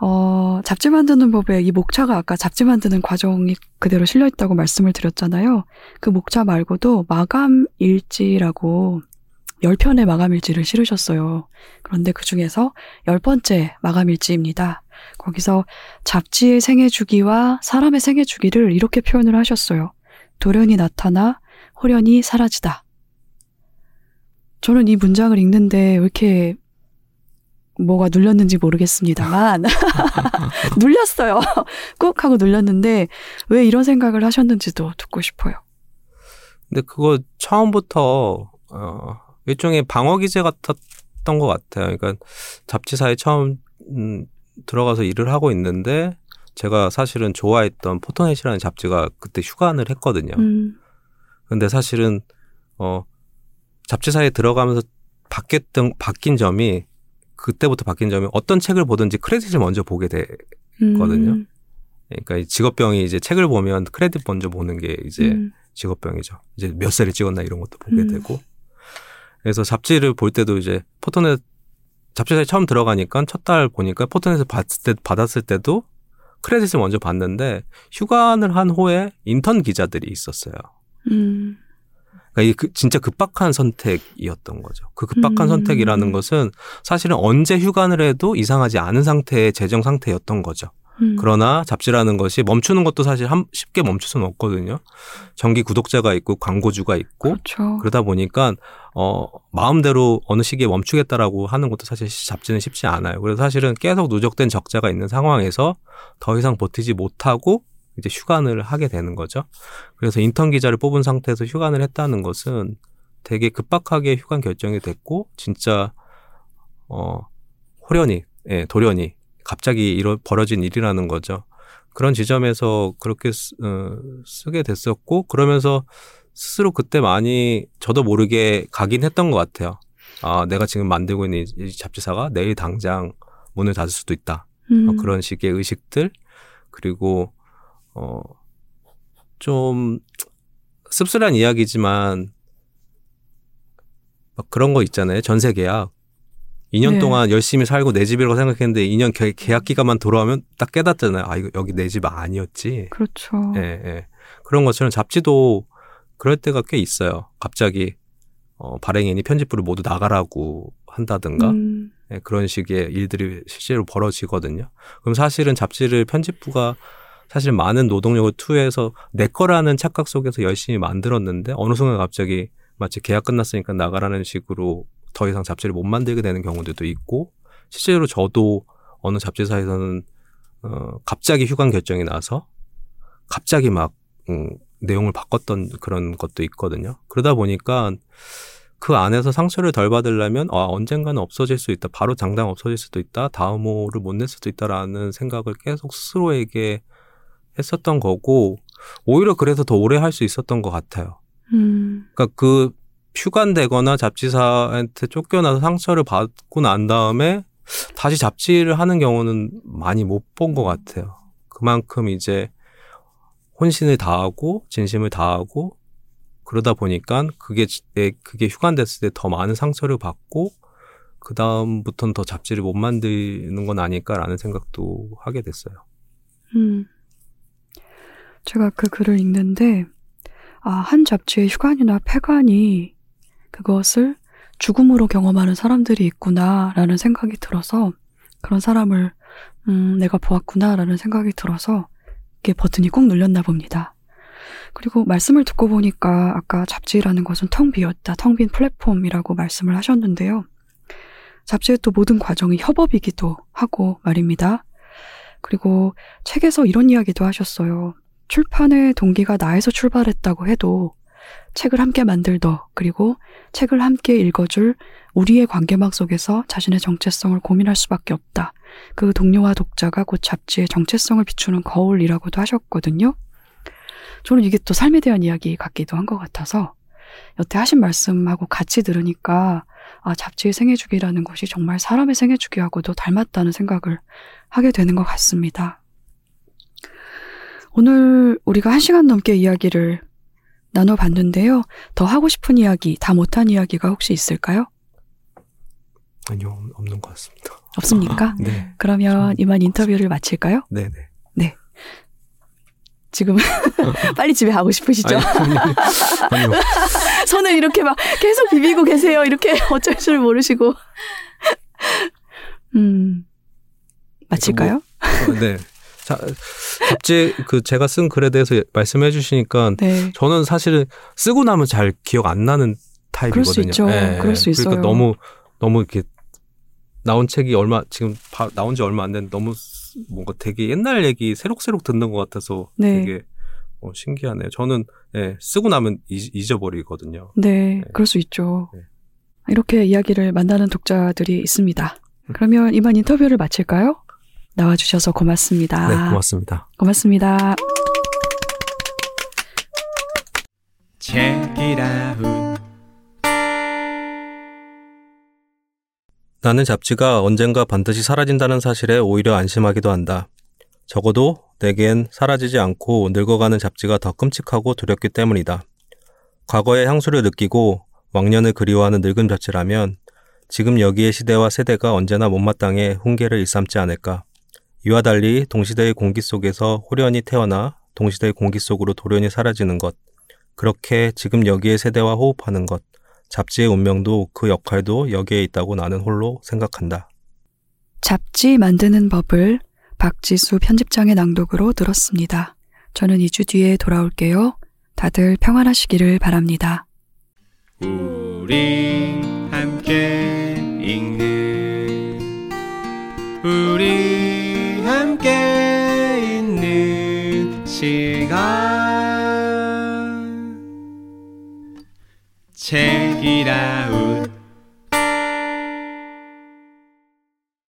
어, 잡지 만드는 법에 이 목차가 아까 잡지 만드는 과정이 그대로 실려 있다고 말씀을 드렸잖아요. 그 목차 말고도 마감 일지라고 10편의 마감 일지를 실으셨어요. 그런데 그 중에서 열 번째 마감 일지입니다. 거기서 잡지의 생애 주기와 사람의 생애 주기를 이렇게 표현을 하셨어요. 돌연히 나타나 호련히 사라지다. 저는 이 문장을 읽는데 왜 이렇게 뭐가 눌렸는지 모르겠습니다만 [LAUGHS] [LAUGHS] 눌렸어요. 꾹 하고 눌렸는데 왜 이런 생각을 하셨는지도 듣고 싶어요. 근데 그거 처음부터 어, 일종의 방어 기제 같았던 것 같아요. 그러니까 잡지사에 처음 음, 들어가서 일을 하고 있는데 제가 사실은 좋아했던 포토넷이라는 잡지가 그때 휴관을 했거든요. 음, 근데 사실은 어 잡지사에 들어가면서 바뀌었던 바뀐 점이 그때부터 바뀐 점이 어떤 책을 보든지 크레딧을 먼저 보게 돼. 음, 거든요. 그러니까 이 직업병이 이제 책을 보면 크레딧 먼저 보는 게 이제 음, 직업병이죠. 이제 몇 살에 찍었나 이런 것도 보게 음. 되고. 그래서 잡지를 볼 때도 이제 포토넷 잡지사에 처음 들어가니까 첫 달 보니까 포토넷을 받았을, 때, 받았을 때도 크레딧을 먼저 봤는데 휴관을 한 후에 인턴 기자들이 있었어요. 음, 그러니까 이 그- 진짜 급박한 선택이었던 거죠. 그 급박한 음. 선택이라는 것은 사실은 언제 휴관을 해도 이상하지 않은 상태의 재정 상태였던 거죠. 음. 그러나 잡지라는 것이 멈추는 것도 사실 함- 쉽게 멈출 수는 없거든요. 정기 구독자가 있고 광고주가 있고 그렇죠. 그러다 보니까 어 마음대로 어느 시기에 멈추겠다라고 하는 것도 사실 잡지는 쉽지 않아요. 그래서 사실은 계속 누적된 적자가 있는 상황에서 더 이상 버티지 못하고 이제 휴관을 하게 되는 거죠. 그래서 인턴 기자를 뽑은 상태에서 휴관을 했다는 것은 되게 급박하게 휴관 결정이 됐고 진짜 어 호련히 예, 돌연히 갑자기 이런 벌어진 일이라는 거죠. 그런 지점에서 그렇게 쓰, 어, 쓰게 됐었고 그러면서 스스로 그때 많이 저도 모르게 가긴 했던 것 같아요. 아, 내가 지금 만들고 있는 이- 이 잡지사가 내일 당장 문을 닫을 수도 있다. 음. 어, 그런 식의 의식들 그리고 어 좀 씁쓸한 이야기지만 막 그런 거 있잖아요. 전세 계약. 2년 네. 동안 열심히 살고 내 집이라고 생각했는데 2년 계- 계약 기간만 돌아오면 딱 깨닫잖아요. 아 이거 여기 내 집 아니었지. 그렇죠. 예, 예. 그런 것처럼 잡지도 그럴 때가 꽤 있어요. 갑자기 어, 발행인이 편집부를 모두 나가라고 한다든가 음. 예, 그런 식의 일들이 실제로 벌어지거든요. 그럼 사실은 잡지를 편집부가 사실 많은 노동력을 투여해서 내 거라는 착각 속에서 열심히 만들었는데 어느 순간 갑자기 마치 계약 끝났으니까 나가라는 식으로 더 이상 잡지를 못 만들게 되는 경우들도 있고 실제로 저도 어느 잡지사에서는 어, 갑자기 휴관 결정이 나서 갑자기 막 음, 내용을 바꿨던 그런 것도 있거든요. 그러다 보니까 그 안에서 상처를 덜 받으려면 아, 언젠가는 없어질 수 있다. 바로 당장 없어질 수도 있다. 다음 호를 못 낼 수도 있다라는 생각을 계속 스스로에게 했었던 거고 오히려 그래서 더 오래 할 수 있었던 것 같아요. 음. 그러니까 그 휴관되거나 잡지사한테 쫓겨나서 상처를 받고 난 다음에 다시 잡지를 하는 경우는 많이 못 본 것 같아요. 그만큼 이제 혼신을 다하고 진심을 다하고 그러다 보니까 그게 그게 휴관됐을 때 더 많은 상처를 받고 그 다음부터는 더 잡지를 못 만드는 건 아닐까라는 생각도 하게 됐어요. 음. 제가 그 글을 읽는데, 아, 한 잡지의 휴관이나 폐관이 그것을 죽음으로 경험하는 사람들이 있구나라는 생각이 들어서 그런 사람을, 음, 내가 보았구나라는 생각이 들어서 이게 버튼이 꼭 눌렸나 봅니다. 그리고 말씀을 듣고 보니까 아까 잡지라는 것은 텅 비었다, 텅 빈 플랫폼이라고 말씀을 하셨는데요. 잡지의 또 모든 과정이 협업이기도 하고 말입니다. 그리고 책에서 이런 이야기도 하셨어요. 출판의 동기가 나에서 출발했다고 해도 책을 함께 만들더 그리고 책을 함께 읽어줄 우리의 관계망 속에서 자신의 정체성을 고민할 수밖에 없다. 그 동료와 독자가 곧 잡지의 정체성을 비추는 거울이라고도 하셨거든요. 저는 이게 또 삶에 대한 이야기 같기도 한 것 같아서 여태 하신 말씀하고 같이 들으니까 아, 잡지의 생애주기라는 것이 정말 사람의 생애주기하고도 닮았다는 생각을 하게 되는 것 같습니다. 오늘 우리가 한 시간 넘게 이야기를 나눠봤는데요. 더 하고 싶은 이야기, 다 못한 이야기가 혹시 있을까요? 아니요, 없는 것 같습니다. 없습니까? [LAUGHS] 네, 그러면 이만 인터뷰를 마칠까요? 네, 네. 지금 [LAUGHS] 빨리 집에 가고 싶으시죠? 아니, 아니요. [LAUGHS] 손을 이렇게 막 계속 비비고 계세요. 이렇게 어쩔 줄 모르시고. 음, 마칠까요? 어, 네. 자, 잡지 그 제가 쓴 글에 대해서 말씀해 주시니까 네. 저는 사실은 쓰고 나면 잘 기억 안 나는 타입이거든요. 그럴 수 있죠. 그럴 수 있어요. 그러니까 너무 너무 이렇게 나온 책이 얼마 지금 바- 나온 지 얼마 안 됐는데 너무 쓰- 뭔가 되게 옛날 얘기 새록새록 듣는 것 같아서 네. 되게 어, 신기하네요. 저는 예, 쓰고 나면 잊, 잊어버리거든요. 네, 그럴 수 있죠. 네. 이렇게 이야기를 만나는 독자들이 있습니다. 그러면 이만 인터뷰를 마칠까요? 나와주셔서 고맙습니다. 네, 고맙습니다. 고맙습니다. Check it out. 나는 잡지가 언젠가 반드시 사라진다는 사실에 오히려 안심하기도 한다. 적어도 내겐 사라지지 않고 늙어가는 잡지가 더 끔찍하고 두렵기 때문이다. 과거의 향수를 느끼고 왕년을 그리워하는 늙은 잡지라면 지금 여기의 시대와 세대가 언제나 못마땅해 훈계를 일삼지 않을까. 이와 달리 동시대의 공기 속에서 호련히 태어나 동시대의 공기 속으로 돌연히 사라지는 것. 그렇게 지금 여기에 세대와 호흡하는 것, 잡지의 운명도 그 역할도 여기에 있다고 나는 홀로 생각한다. 잡지 만드는 법을 박지수 편집장의 낭독으로 들었습니다. 저는 2주 뒤에 돌아올게요. 다들 평안하시기를 바랍니다. 우리 함께 읽는 우리 함께 있는 시간. 책이라운